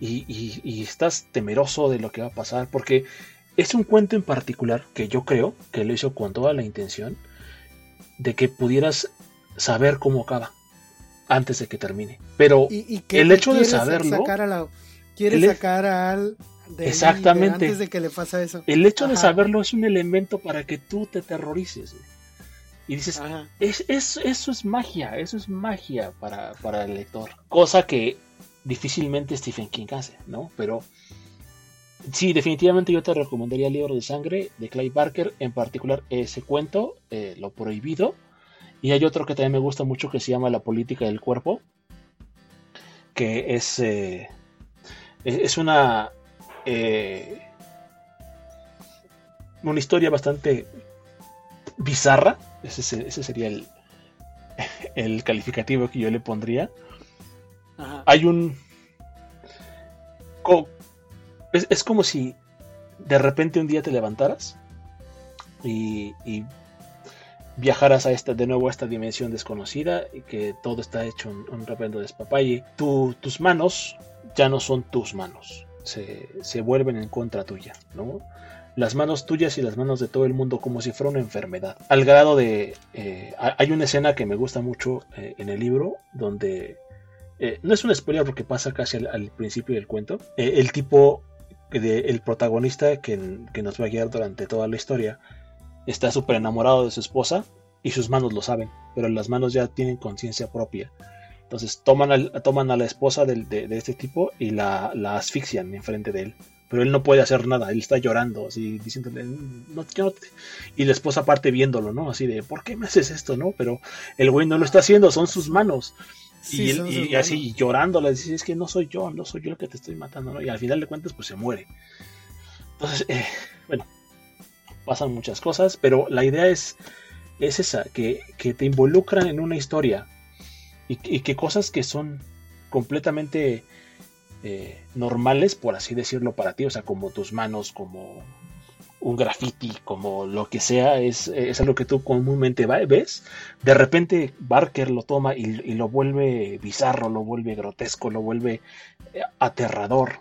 Y, estás temeroso de lo que va a pasar, porque es un cuento en particular que yo creo que lo hizo con toda la intención de que pudieras saber cómo acaba antes de que termine. Pero el hecho de saberlo... quiere sacar al Exactamente. antes de que le pasa eso. El hecho de saberlo es un elemento para que tú te terrorices. Y dices, es, eso es magia, eso es magia para, para, el lector. Cosa que difícilmente Stephen King hace, ¿no? Pero sí, definitivamente yo te recomendaría el libro de sangre de Clay Barker, en particular ese cuento, eh, Lo Prohibido. Y hay otro que también me gusta mucho que se llama La Política del Cuerpo, que es, eh, es una eh, una historia bastante bizarra. Ese, sería el, el, calificativo que yo le pondría. Hay un. es, como si de repente un día te levantaras y, viajaras a esta, de nuevo a esta dimensión desconocida y que todo está hecho un, un repente despapalle. tus manos ya no son tus manos se, vuelven en contra tuya, ¿no? Las manos tuyas y las manos de todo el mundo como si fuera una enfermedad. Al grado de... Eh, hay una escena que me gusta mucho eh, en el libro donde... Eh, no es una spoiler porque pasa casi al, principio del cuento. el tipo, el protagonista que, nos va a guiar durante toda la historia, está súper enamorado de su esposa y sus manos lo saben, pero las manos ya tienen conciencia propia entonces toman, a la esposa de, este tipo y la, asfixian enfrente de él. Pero él no puede hacer nada, él está llorando, así diciéndole, no, y la esposa aparte viéndolo, ¿no? Así de, ¿por qué me haces esto, no? Pero el güey no lo está haciendo, son sus manos. Y, así llorando, le dice, es que no soy yo, no soy yo el que te estoy matando, ¿no? Y al final de cuentas, pues se muere. Entonces, eh, bueno, pasan muchas cosas, pero la idea es, es esa, que, que te involucran en una historia y, que cosas que son completamente eh, normales, por así decirlo, para ti, o sea, como tus manos, como un graffiti, como lo que sea, es, es algo que tú comúnmente ves. De repente Barker lo toma y, lo vuelve bizarro, lo vuelve grotesco, lo vuelve eh, aterrador.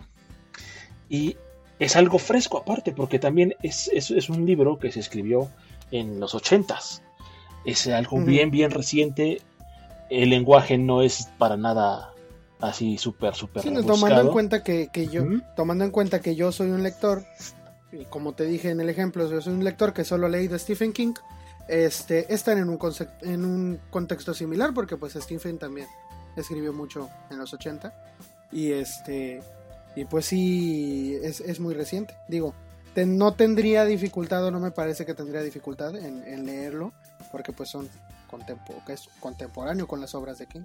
Y es algo fresco aparte, porque también es, es, un libro que se escribió en los ochentas. Es algo bien, bien reciente, el lenguaje no es para nada así súper, súper. Sí, tomando en cuenta que, yo, tomando en cuenta que yo soy un lector, como te dije en el ejemplo, yo soy un lector que solo ha leído Stephen King, este, están en un, en un contexto similar, porque pues Stephen también escribió mucho en los 80, y este, y pues sí, es, muy reciente, digo, no tendría dificultad o no me parece que tendría dificultad en, leerlo, porque pues son que es contemporáneo con las obras de King.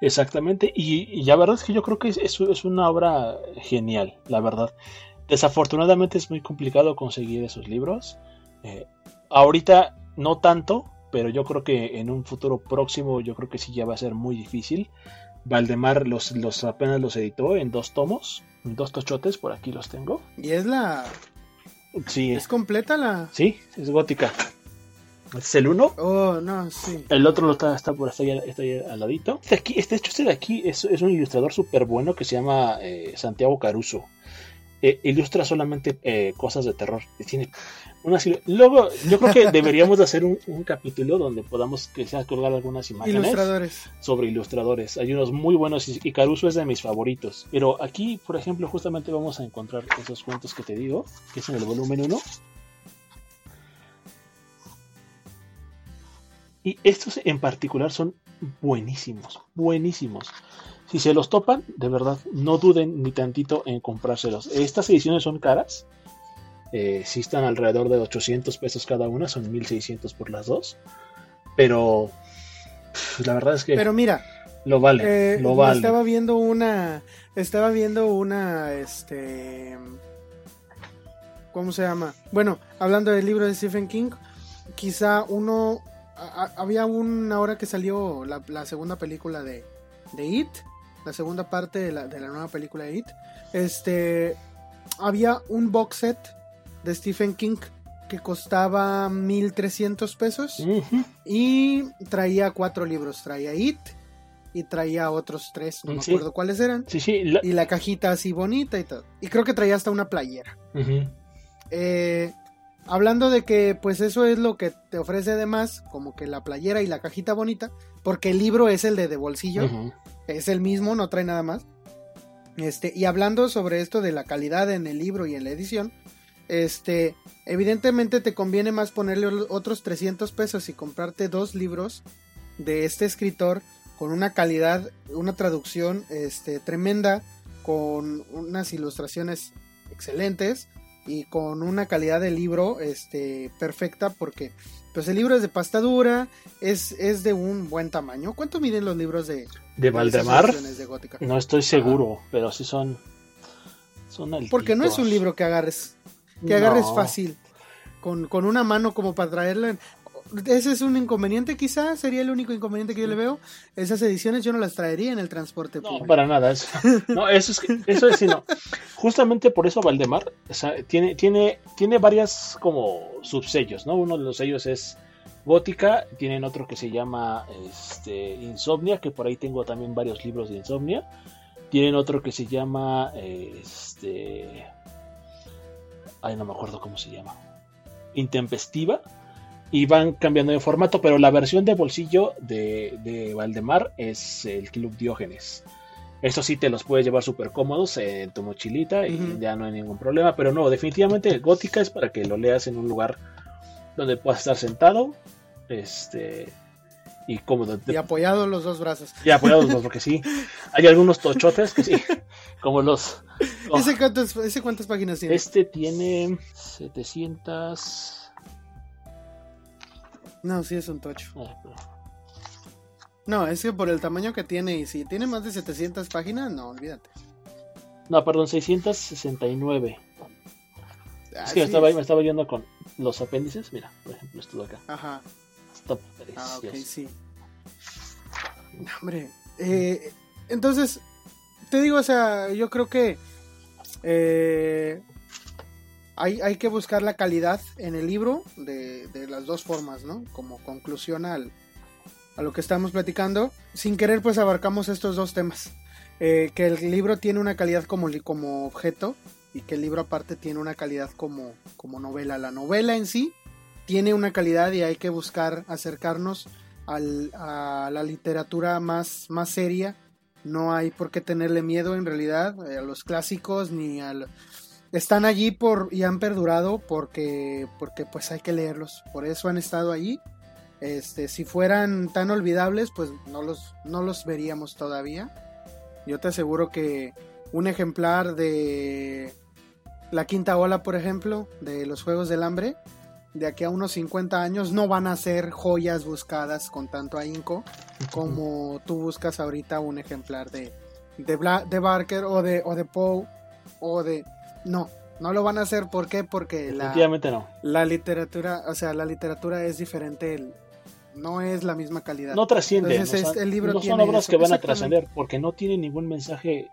Exactamente, y, la verdad es que yo creo que es, es, una obra genial, la verdad. Desafortunadamente es muy complicado conseguir esos libros. Eh, ahorita no tanto, pero yo creo que en un futuro próximo yo creo que sí ya va a ser muy difícil. Valdemar los, los apenas los editó en dos tomos, en dos tochotes, por aquí los tengo. Y es la... Sí, ¿Es completa la...? Sí, es gótica. Es el uno. Oh, no, sí. El otro lo está, está por está está ahí al ladito. Este, aquí, este hecho, este de aquí es, es un ilustrador súper bueno que se llama eh, Santiago Caruso. Eh, ilustra solamente eh, cosas de terror. Tiene una, luego, yo creo que deberíamos de hacer un, un, capítulo donde podamos que sea colgar algunas imágenes ilustradores. sobre ilustradores. Hay unos muy buenos y, y, Caruso es de mis favoritos. Pero aquí, por ejemplo, justamente vamos a encontrar esos cuentos que te digo, que es en el volumen 1. Y estos en particular son buenísimos, buenísimos. Si se los topan, de verdad, no duden ni tantito en comprárselos. Estas ediciones son caras. Eh, sí están alrededor de 800 pesos cada una, son 1600 por las dos. Pero pff, la verdad es que... Pero mira, lo vale, eh, lo vale. Estaba viendo una... Estaba viendo una... Este... ¿Cómo se llama? Bueno, hablando del libro de Stephen King, quizá uno... A, había una hora que salió la, la segunda película de, de It, la segunda parte de la, de la, nueva película de It, este, había un box set de Stephen King que costaba 1300 pesos Uh -huh. y traía cuatro libros, traía It y traía otros tres, no Sí. me acuerdo cuáles eran, Sí, sí. la- y la cajita así bonita y todo. Y creo que traía hasta una playera. Eh, hablando de que pues eso es lo que te ofrece además, como que la playera y la cajita bonita, porque el libro es el de, de bolsillo. Es el mismo, no trae nada más. Este, y hablando sobre esto de la calidad en el libro y en la edición, este, evidentemente te conviene más ponerle otros 300 pesos y comprarte dos libros de este escritor con una calidad, una traducción este, tremenda, con unas ilustraciones excelentes y con una calidad de libro este, perfecta porque pues el libro es de pasta dura, es, es de un buen tamaño. ¿Cuánto miden los libros de, De Valdemar, ediciones de Gótica? no estoy seguro, pero sí son. Son altitos. Porque no es un libro que agarres, que agarres fácil, con, con una mano como para traerlo. Ese es un inconveniente, quizá sería el único inconveniente que yo le veo. Esas ediciones yo no las traería en el transporte No, público. para nada. es- no, eso es, eso es, sí, no. Justamente por eso Valdemar o sea, tiene, tiene, tiene varias como subsellos, ¿no? Uno de los sellos es Gótica, tienen otro que se llama este, Insomnia, que por ahí tengo también varios libros de Insomnia. Tienen otro que se llama este. Ay, no me acuerdo cómo se llama. Intempestiva. Y van cambiando de formato, pero la versión de bolsillo de, de Valdemar es el Club Diógenes. Eso sí te los puedes llevar súper cómodos en tu mochilita y ya no hay ningún problema. Pero no, definitivamente Gótica es para que lo leas en un lugar donde puedas estar sentado este y cómodo. Y apoyado los dos brazos. Y apoyados, ¿no? porque sí, hay algunos tochotes que sí, como los... oh, ¿Ese, cuántas, ¿Ese cuántas páginas tiene? este tiene 700... No, sí es un tocho. No, es que por el tamaño que tiene y si tiene más de 700 páginas, no, olvídate. No, perdón, 669. Ah, Es que sí me, estaba, es- me estaba yendo con los apéndices. Mira, por ejemplo, esto de acá. Ajá. Está Ah, ok, precioso. sí. No, hombre, eh, entonces, te digo, o sea, yo creo que eh, hay, que buscar la calidad en el libro de, las dos formas, ¿no? Como conclusión al, a lo que estamos platicando. Sin querer, pues abarcamos estos dos temas. Eh, que el libro tiene una calidad como, como objeto y que el libro aparte tiene una calidad como, como novela. La novela en sí tiene una calidad y hay que buscar acercarnos al- a la literatura más, más seria. No hay por qué tenerle miedo en realidad eh, a los clásicos ni al... Están allí por, y han perdurado porque, porque pues hay que leerlos. Por eso han estado allí. Este, si fueran tan olvidables, pues no los, no los veríamos todavía. Yo te aseguro que un ejemplar de la quinta ola, por ejemplo, de los Juegos del Hambre, de aquí a unos 50 años no van a ser joyas buscadas con tanto ahínco como tú buscas ahorita un ejemplar de, de, Bla- de Barker o de, o de Poe o de... No, no lo van a hacer. ¿Por qué? Porque la, Definitivamente no. la literatura, o sea, la literatura es diferente. el- no es la misma calidad. No trasciende. Entonces, no, el libro no son tiene obras eso. que van a trascender porque no tienen ningún mensaje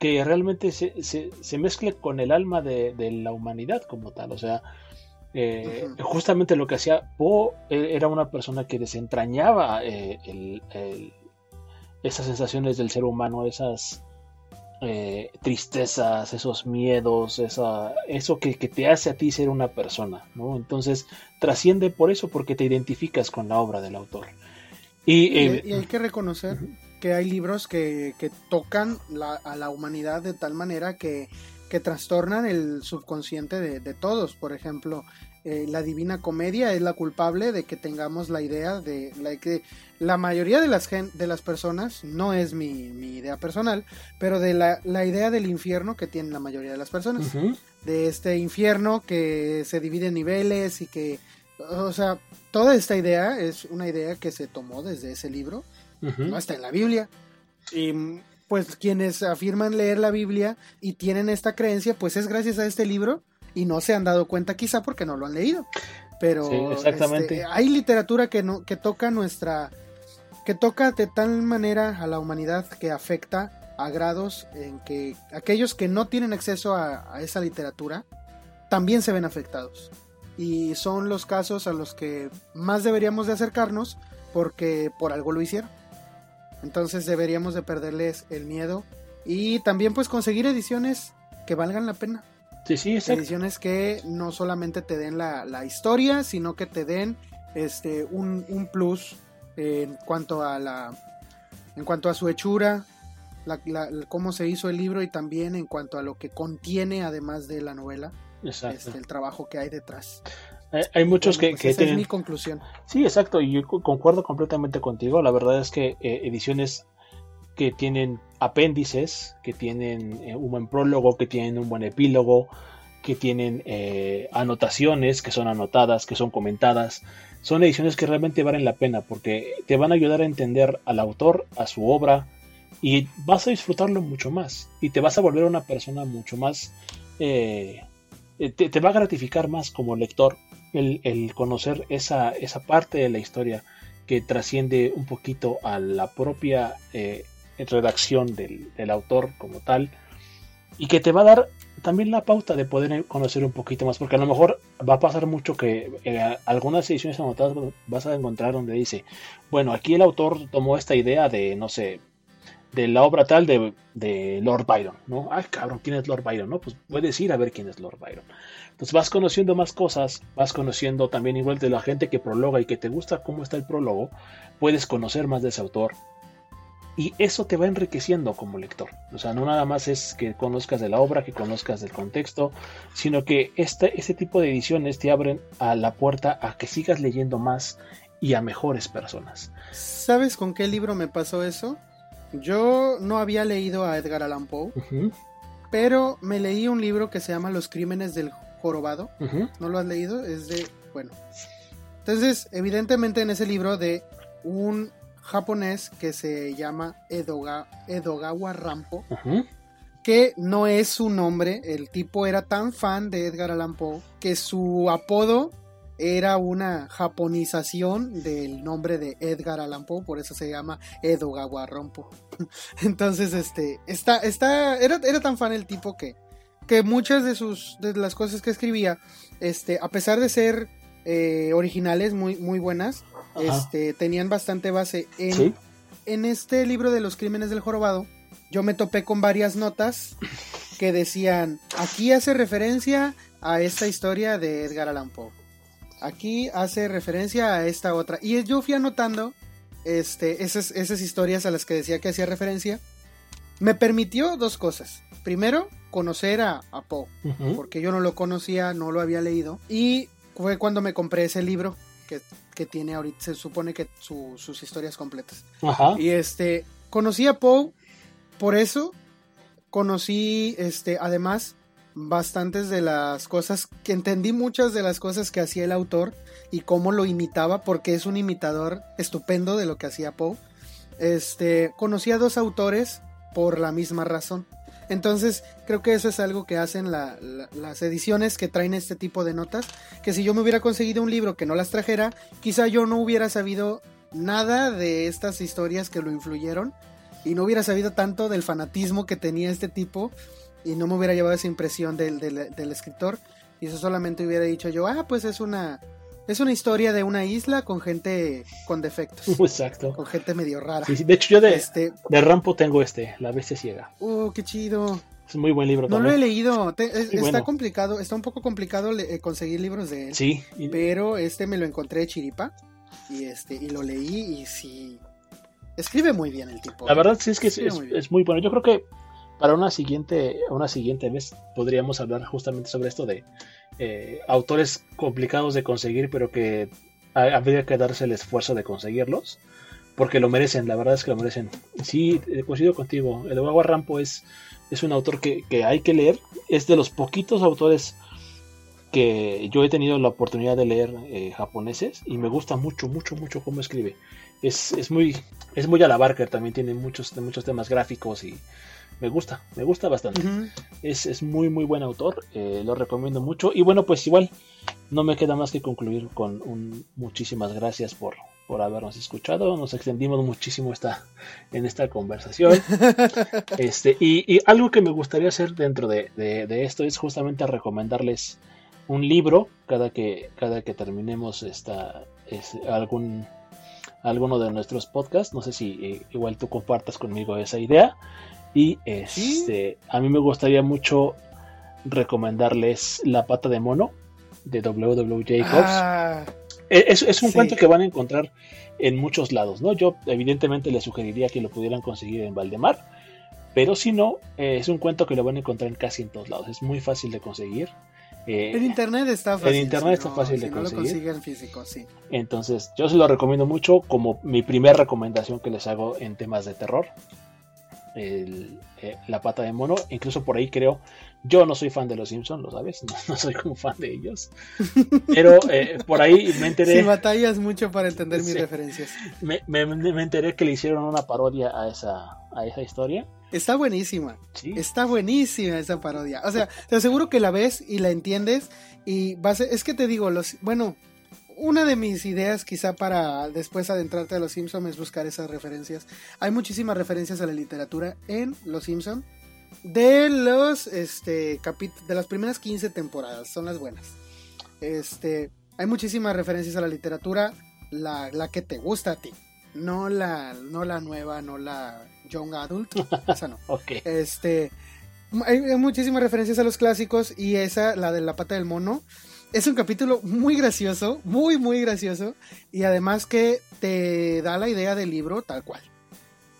que realmente se, se, se mezcle con el alma de, de la humanidad como tal. O sea, eh, justamente lo que hacía Poe era una persona que desentrañaba eh, el- el- esas sensaciones del ser humano, esas eh, tristezas, esos miedos, esa, eso que, que te hace a ti ser una persona, ¿no? Entonces trasciende por eso, porque te identificas con la obra del autor. Y, Y, eh, y hay que reconocer que hay libros que, que tocan la- a la humanidad de tal manera que, que trastornan el subconsciente de, de todos. Por ejemplo, eh, la Divina Comedia es la culpable de que tengamos la idea de la que la mayoría de las, gen- de las personas, no es mi, mi idea personal, pero de la, la idea del infierno que tienen la mayoría de las personas. de este infierno que se divide en niveles y que, o sea, toda esta idea es una idea que se tomó desde ese libro, no está en la Biblia. Y pues quienes afirman leer la Biblia y tienen esta creencia, pues es gracias a este libro y no se han dado cuenta quizá porque no lo han leído. Pero Sí, exactamente. este, hay literatura que no que toca nuestra que toca de tal manera a la humanidad que afecta a grados en que aquellos que no tienen acceso a, a esa literatura también se ven afectados. Y son los casos a los que más deberíamos de acercarnos porque por algo lo hicieron. Entonces deberíamos de perderles el miedo y también pues conseguir ediciones que valgan la pena. Sí, sí, exacto. Ediciones que no solamente te den la, la historia, sino que te den este un, un plus en cuanto a la en cuanto a su hechura, la- la- cómo se hizo el libro y también en cuanto a lo que contiene además de la novela, exacto. este, el trabajo que hay detrás. Hay, muchos Bueno, que, pues que esa tienen... es mi conclusión. Sí, exacto, y yo co- concuerdo completamente contigo. La verdad es que eh, ediciones que tienen apéndices, que tienen eh, un buen prólogo, que tienen un buen epílogo, que tienen eh, anotaciones, que son anotadas, que son comentadas, son ediciones que realmente valen la pena porque te van a ayudar a entender al autor, a su obra, y vas a disfrutarlo mucho más. Y te vas a volver una persona mucho más... eh, eh, te, te va a gratificar más como lector el, el conocer esa, esa parte de la historia que trasciende un poquito a la propia redacción del, del autor como tal y que te va a dar también la pauta de poder conocer un poquito más porque a lo mejor va a pasar mucho que eh, algunas ediciones anotadas vas a encontrar donde dice bueno aquí el autor tomó esta idea de no sé de la obra tal de, de Lord Byron, ¿no? Ay, cabrón, ¿quién es Lord Byron? ¿No? Pues puedes ir a ver quién es Lord Byron. Entonces vas conociendo más cosas, vas conociendo también igual de la gente que prologa y que te gusta cómo está el prólogo, puedes conocer más de ese autor. Y eso te va enriqueciendo como lector. O sea, no nada más es que conozcas de la obra, que conozcas del contexto, sino que este, este tipo de ediciones te abren a la puerta a que sigas leyendo más y a mejores personas. ¿Sabes con qué libro me pasó eso? Yo no había leído a Edgar Allan Poe, pero me leí un libro que se llama Los Crímenes del Jorobado. ¿No lo has leído? Es de, bueno. Entonces, evidentemente en ese libro de un japonés que se llama Edoga, Edogawa Rampo, que no es su nombre, el tipo era tan fan de Edgar Allan Poe que su apodo era una japonización del nombre de Edgar Allan Poe, por eso se llama Edogawa Rampo. Entonces, este, está, está, era, era tan fan el tipo que, que muchas de sus, de las cosas que escribía, este, a pesar de ser eh, originales, muy, muy buenas, Ajá. este, tenían bastante base en, Sí. en este libro de los crímenes del jorobado, yo me topé con varias notas que decían, aquí hace referencia a esta historia de Edgar Allan Poe. Aquí hace referencia a esta otra. Y yo fui anotando este, esas, esas historias a las que decía que hacía referencia. Me permitió dos cosas. Primero, conocer a, a Poe, porque yo no lo conocía, no lo había leído. Y fue cuando me compré ese libro que, que tiene ahorita, se supone que su- sus historias completas. Ajá. Y este, conocí a Poe por eso. Conocí, este, además, bastantes de las cosas, que entendí muchas de las cosas que hacía el autor y cómo lo imitaba, porque es un imitador estupendo de lo que hacía Poe. Este, conocí a dos autores por la misma razón. Entonces, creo que eso es algo que hacen las ediciones que traen este tipo de notas. Que si yo me hubiera conseguido un libro que no las trajera, quizá yo no hubiera sabido nada de estas historias que lo influyeron. Y no hubiera sabido tanto del fanatismo que tenía este tipo. Y no me hubiera llevado esa impresión del, del escritor. Y eso solamente hubiera dicho yo, ah, pues es una es una historia de una isla con gente con defectos. Exacto. Con gente medio rara. de hecho, yo de, este... de Rampo tengo este, La Bestia Ciega. Uh, qué chido. Es un muy buen libro no lo he leído. está complicado, está un poco complicado eh, conseguir libros de él. Sí. Pero este me lo encontré de chiripa. Y este, y lo leí y sí. Escribe muy bien el tipo. La verdad sí es que es, es, muy bueno. Yo creo que para una siguiente, una siguiente vez podríamos hablar justamente sobre esto de eh, autores complicados de conseguir, pero que habría que darse el esfuerzo de conseguirlos, porque lo merecen, la verdad es que lo merecen. Sí, eh, coincido contigo, el Agua Rampo es, es un autor que, hay que leer, es de los poquitos autores que yo he tenido la oportunidad de leer eh, japoneses y me gusta mucho, mucho, mucho cómo escribe. Es, es, muy, es muy a la Barker, también tiene muchos, muchos temas gráficos y, me gusta, me gusta bastante. es, muy, muy buen autor, eh, lo recomiendo mucho. Y bueno, pues igual, no me queda más que concluir con un muchísimas gracias por, por habernos escuchado. Nos extendimos muchísimo esta, en esta conversación. este, y, algo que me gustaría hacer dentro de, esto es justamente recomendarles un libro cada que, cada que terminemos esta, es, algún alguno de nuestros podcasts. No sé si eh, igual tú compartas conmigo esa idea. Y este, a mí me gustaría mucho recomendarles La pata de mono de W.W. Jacobs. Ah, e, es, un cuento que van a encontrar en muchos lados, ¿no? Yo evidentemente les sugeriría que lo pudieran conseguir en Valdemar, pero si no, eh, es un cuento que lo van a encontrar en casi en todos lados. Es muy fácil de conseguir. Eh, en internet está fácil. En internet está fácil de conseguir. lo consiguen físico, sí. Entonces, yo se lo recomiendo mucho como mi primera recomendación que les hago en temas de terror el, eh, la pata de mono. Incluso por ahí creo, yo no soy fan de los Simpsons, lo sabes, no, soy como fan de ellos. Pero eh, por ahí me enteré. Si batallas mucho para entender mis referencias. Me, me, enteré que le hicieron una parodia a esa, a esa historia. Está buenísima. Está buenísima esa parodia. O sea, te aseguro que la ves y la entiendes. Y vas es que te digo, los, bueno, una de mis ideas quizá para después adentrarte a Los Simpson es buscar esas referencias. Hay muchísimas referencias a la literatura en Los Simpson de los este de las primeras 15 temporadas, son las buenas. Este, hay muchísimas referencias a la literatura, la, la que te gusta a ti, no la no la nueva, no la young adult, esa no. okay. Este, hay muchísimas referencias a los clásicos y esa la de la pata del mono es un capítulo muy gracioso, muy, muy gracioso. Y además que te da la idea del libro tal cual.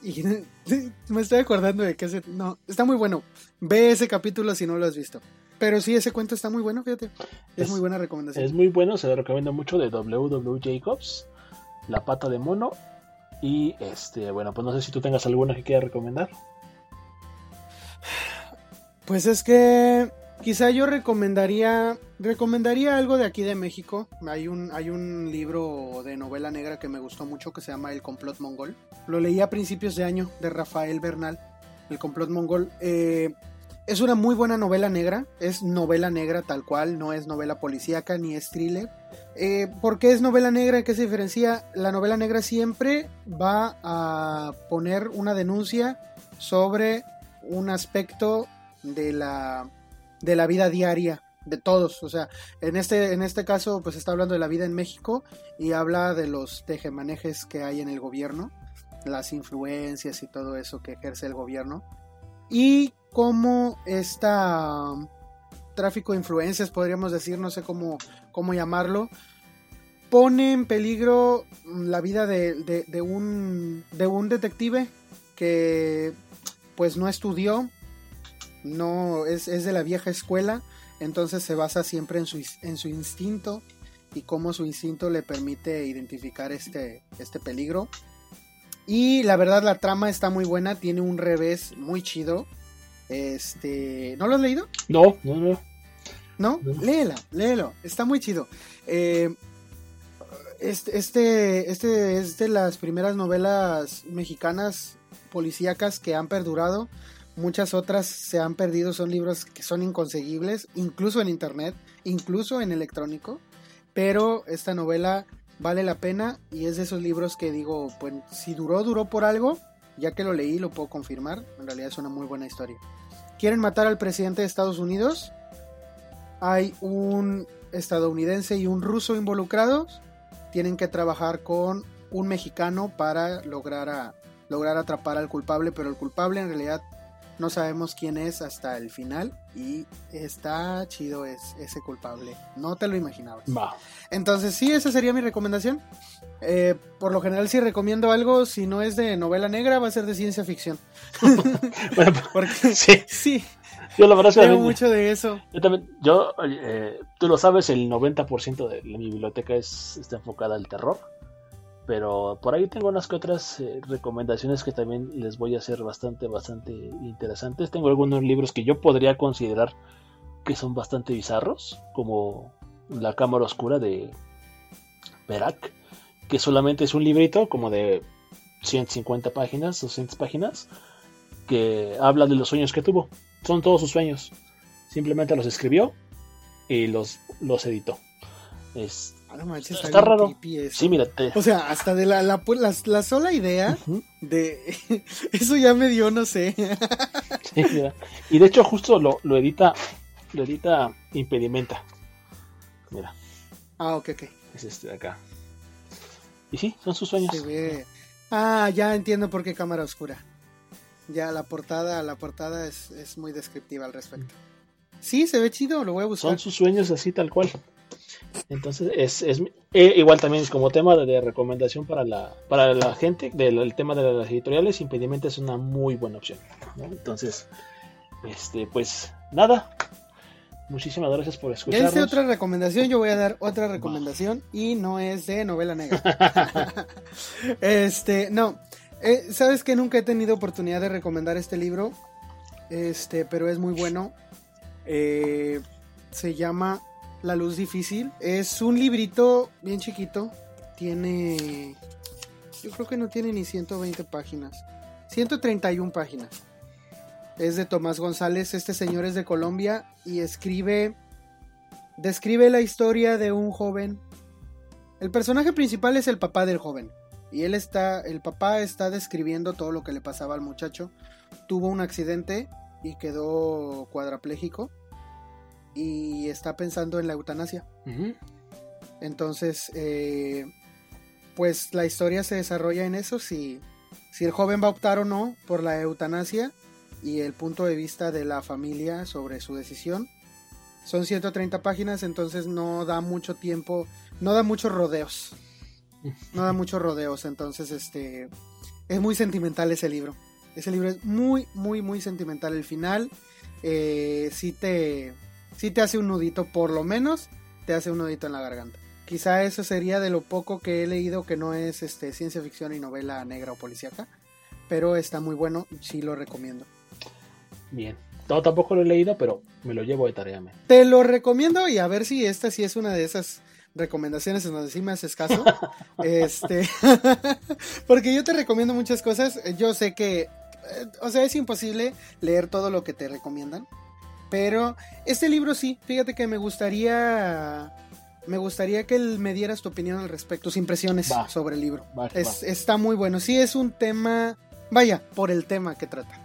Y me estoy acordando de que ese, no, está muy bueno. Ve ese capítulo si no lo has visto. Pero sí, ese cuento está muy bueno, fíjate. Es, muy buena recomendación. Es muy bueno, se lo recomiendo mucho de W.W. Jacobs, La pata de mono. Y este, bueno, pues no sé si tú tengas alguna que quieras recomendar. Pues es que Quizá yo recomendaría recomendaría algo de aquí de México. Hay un hay un libro de novela negra que me gustó mucho que se llama El complot mongol. Lo leí a principios de año de Rafael Bernal. El complot mongol eh, es una muy buena novela negra. Es novela negra tal cual, no es novela policíaca ni es thriller. Eh, ¿Por qué es novela negra? ¿Qué se diferencia? La novela negra siempre va a poner una denuncia sobre un aspecto de la de la vida diaria de todos, o sea, en este, en este caso pues está hablando de la vida en México y habla de los tejemanejes que hay en el gobierno, las influencias y todo eso que ejerce el gobierno y cómo esta um, tráfico de influencias, podríamos decir, no sé cómo, cómo llamarlo, pone en peligro la vida de, de, un, de un detective que pues no estudió, no es, de la vieja escuela, entonces se basa siempre en su, en su instinto y cómo su instinto le permite identificar este, este peligro. Y la verdad la trama está muy buena, tiene un revés muy chido. Este, ¿no lo has leído? No, no, no. ¿No? Léela, léelo, está muy chido. Eh, este, este, este es de las primeras novelas mexicanas policíacas que han perdurado Muchas otras se han perdido, son libros que son inconseguibles, incluso en internet, incluso en electrónico. Pero esta novela vale la pena y es de esos libros que digo, pues si duró, duró por algo. Ya que lo leí, lo puedo confirmar. En realidad es una muy buena historia. ¿Quieren matar al presidente de Estados Unidos? Hay un estadounidense y un ruso involucrados. Tienen que trabajar con un mexicano para lograr, lograr atrapar al culpable, pero el culpable en realidad no sabemos quién es hasta el final y está chido es ese culpable. No te lo imaginabas. Entonces sí, esa sería mi recomendación. Eh, por lo general si recomiendo algo, si no es de novela negra, va a ser de ciencia ficción. Porque sí. sí. Yo la verdad Tengo mucho de eso. Yo también, yo, eh, tú lo sabes, el 90% de mi biblioteca es, está enfocada al terror. Pero por ahí tengo unas que otras eh, recomendaciones que también les voy a hacer bastante, bastante interesantes. Tengo algunos libros que yo podría considerar que son bastante bizarros, como La Cámara Oscura de Perak, que solamente es un librito como de 150 páginas, 200 páginas, que habla de los sueños que tuvo. Son todos sus sueños. Simplemente los escribió y los, los editó. Es, está, raro. Sí, mírate. O sea, hasta de la, la, la, sola idea de. Eso ya me dio, no sé. sí, mira. Y de hecho, justo lo, lo edita. Lo edita Impedimenta. Mira. Ah, ok, ok. Es este de acá. Y sí, son sus sueños. Ah, ya entiendo por qué cámara oscura. Ya la portada, la portada es, es muy descriptiva al respecto. Sí, se ve chido, lo voy a buscar. Son sus sueños así tal cual. Entonces, es, es eh, igual también como tema de, recomendación para la, para la gente, del tema de las editoriales, Impedimenta es una muy buena opción. Entonces, este, pues nada. Muchísimas gracias por escucharnos. Ya otra recomendación, yo voy a dar otra recomendación y no es de novela negra. este, no. Eh, Sabes que nunca he tenido oportunidad de recomendar este libro, este, pero es muy bueno. Eh, se llama la luz difícil. Es un librito bien chiquito. Tiene... Yo creo que no tiene ni 120 páginas. 131 páginas. Es de Tomás González. Este señor es de Colombia y escribe... Describe la historia de un joven. El personaje principal es el papá del joven. Y él está, el papá está describiendo todo lo que le pasaba al muchacho. Tuvo un accidente y quedó cuadrapléjico y está pensando en la eutanasia. Entonces, eh, pues la historia se desarrolla en eso, si, si el joven va a optar o no por la eutanasia y el punto de vista de la familia sobre su decisión. Son 130 páginas, entonces no da mucho tiempo, no da muchos rodeos. No da muchos rodeos, entonces este es muy sentimental ese libro. Ese libro es muy, muy, muy sentimental. El final eh, sí te, si te hace un nudito, por lo menos te hace un nudito en la garganta. Quizá eso sería de lo poco que he leído que no es este, ciencia ficción y novela negra o policíaca, pero está muy bueno, sí lo recomiendo. Bien, no, tampoco lo he leído, pero me lo llevo de tarea. Te lo recomiendo y a ver si esta sí es una de esas recomendaciones en donde sí me haces caso. este, porque yo te recomiendo muchas cosas. Yo sé que, eh, o sea, es imposible leer todo lo que te recomiendan. Pero este libro sí, fíjate que me gustaría me gustaría que me dieras tu opinión al respecto, tus impresiones sobre el libro. Está muy bueno. Sí, es un tema, vaya, por el tema que trata.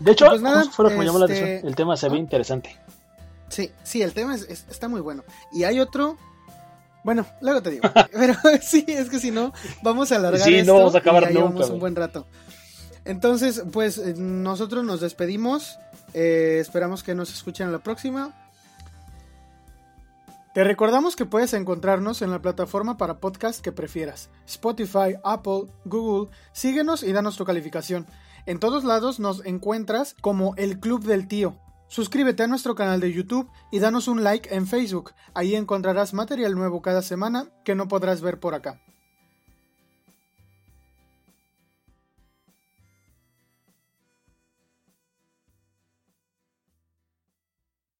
De hecho, pues nada, fue lo que me llamó la atención. Este, el tema se ve ¿Ah? interesante. Sí, sí, el tema está muy bueno. Y hay otro, bueno, luego te digo. Pero sí, es que si no, vamos a alargar sí, esto no vamos a acabar y nunca, un buen rato. Entonces, pues eh, nosotros nos despedimos. Eh, esperamos que nos escuchen en la próxima. Te recordamos que puedes encontrarnos en la plataforma para podcast que prefieras. Spotify, Apple, Google. Síguenos y danos tu calificación. En todos lados nos encuentras como el Club del Tío. Suscríbete a nuestro canal de YouTube y danos un like en Facebook. Ahí encontrarás material nuevo cada semana que no podrás ver por acá.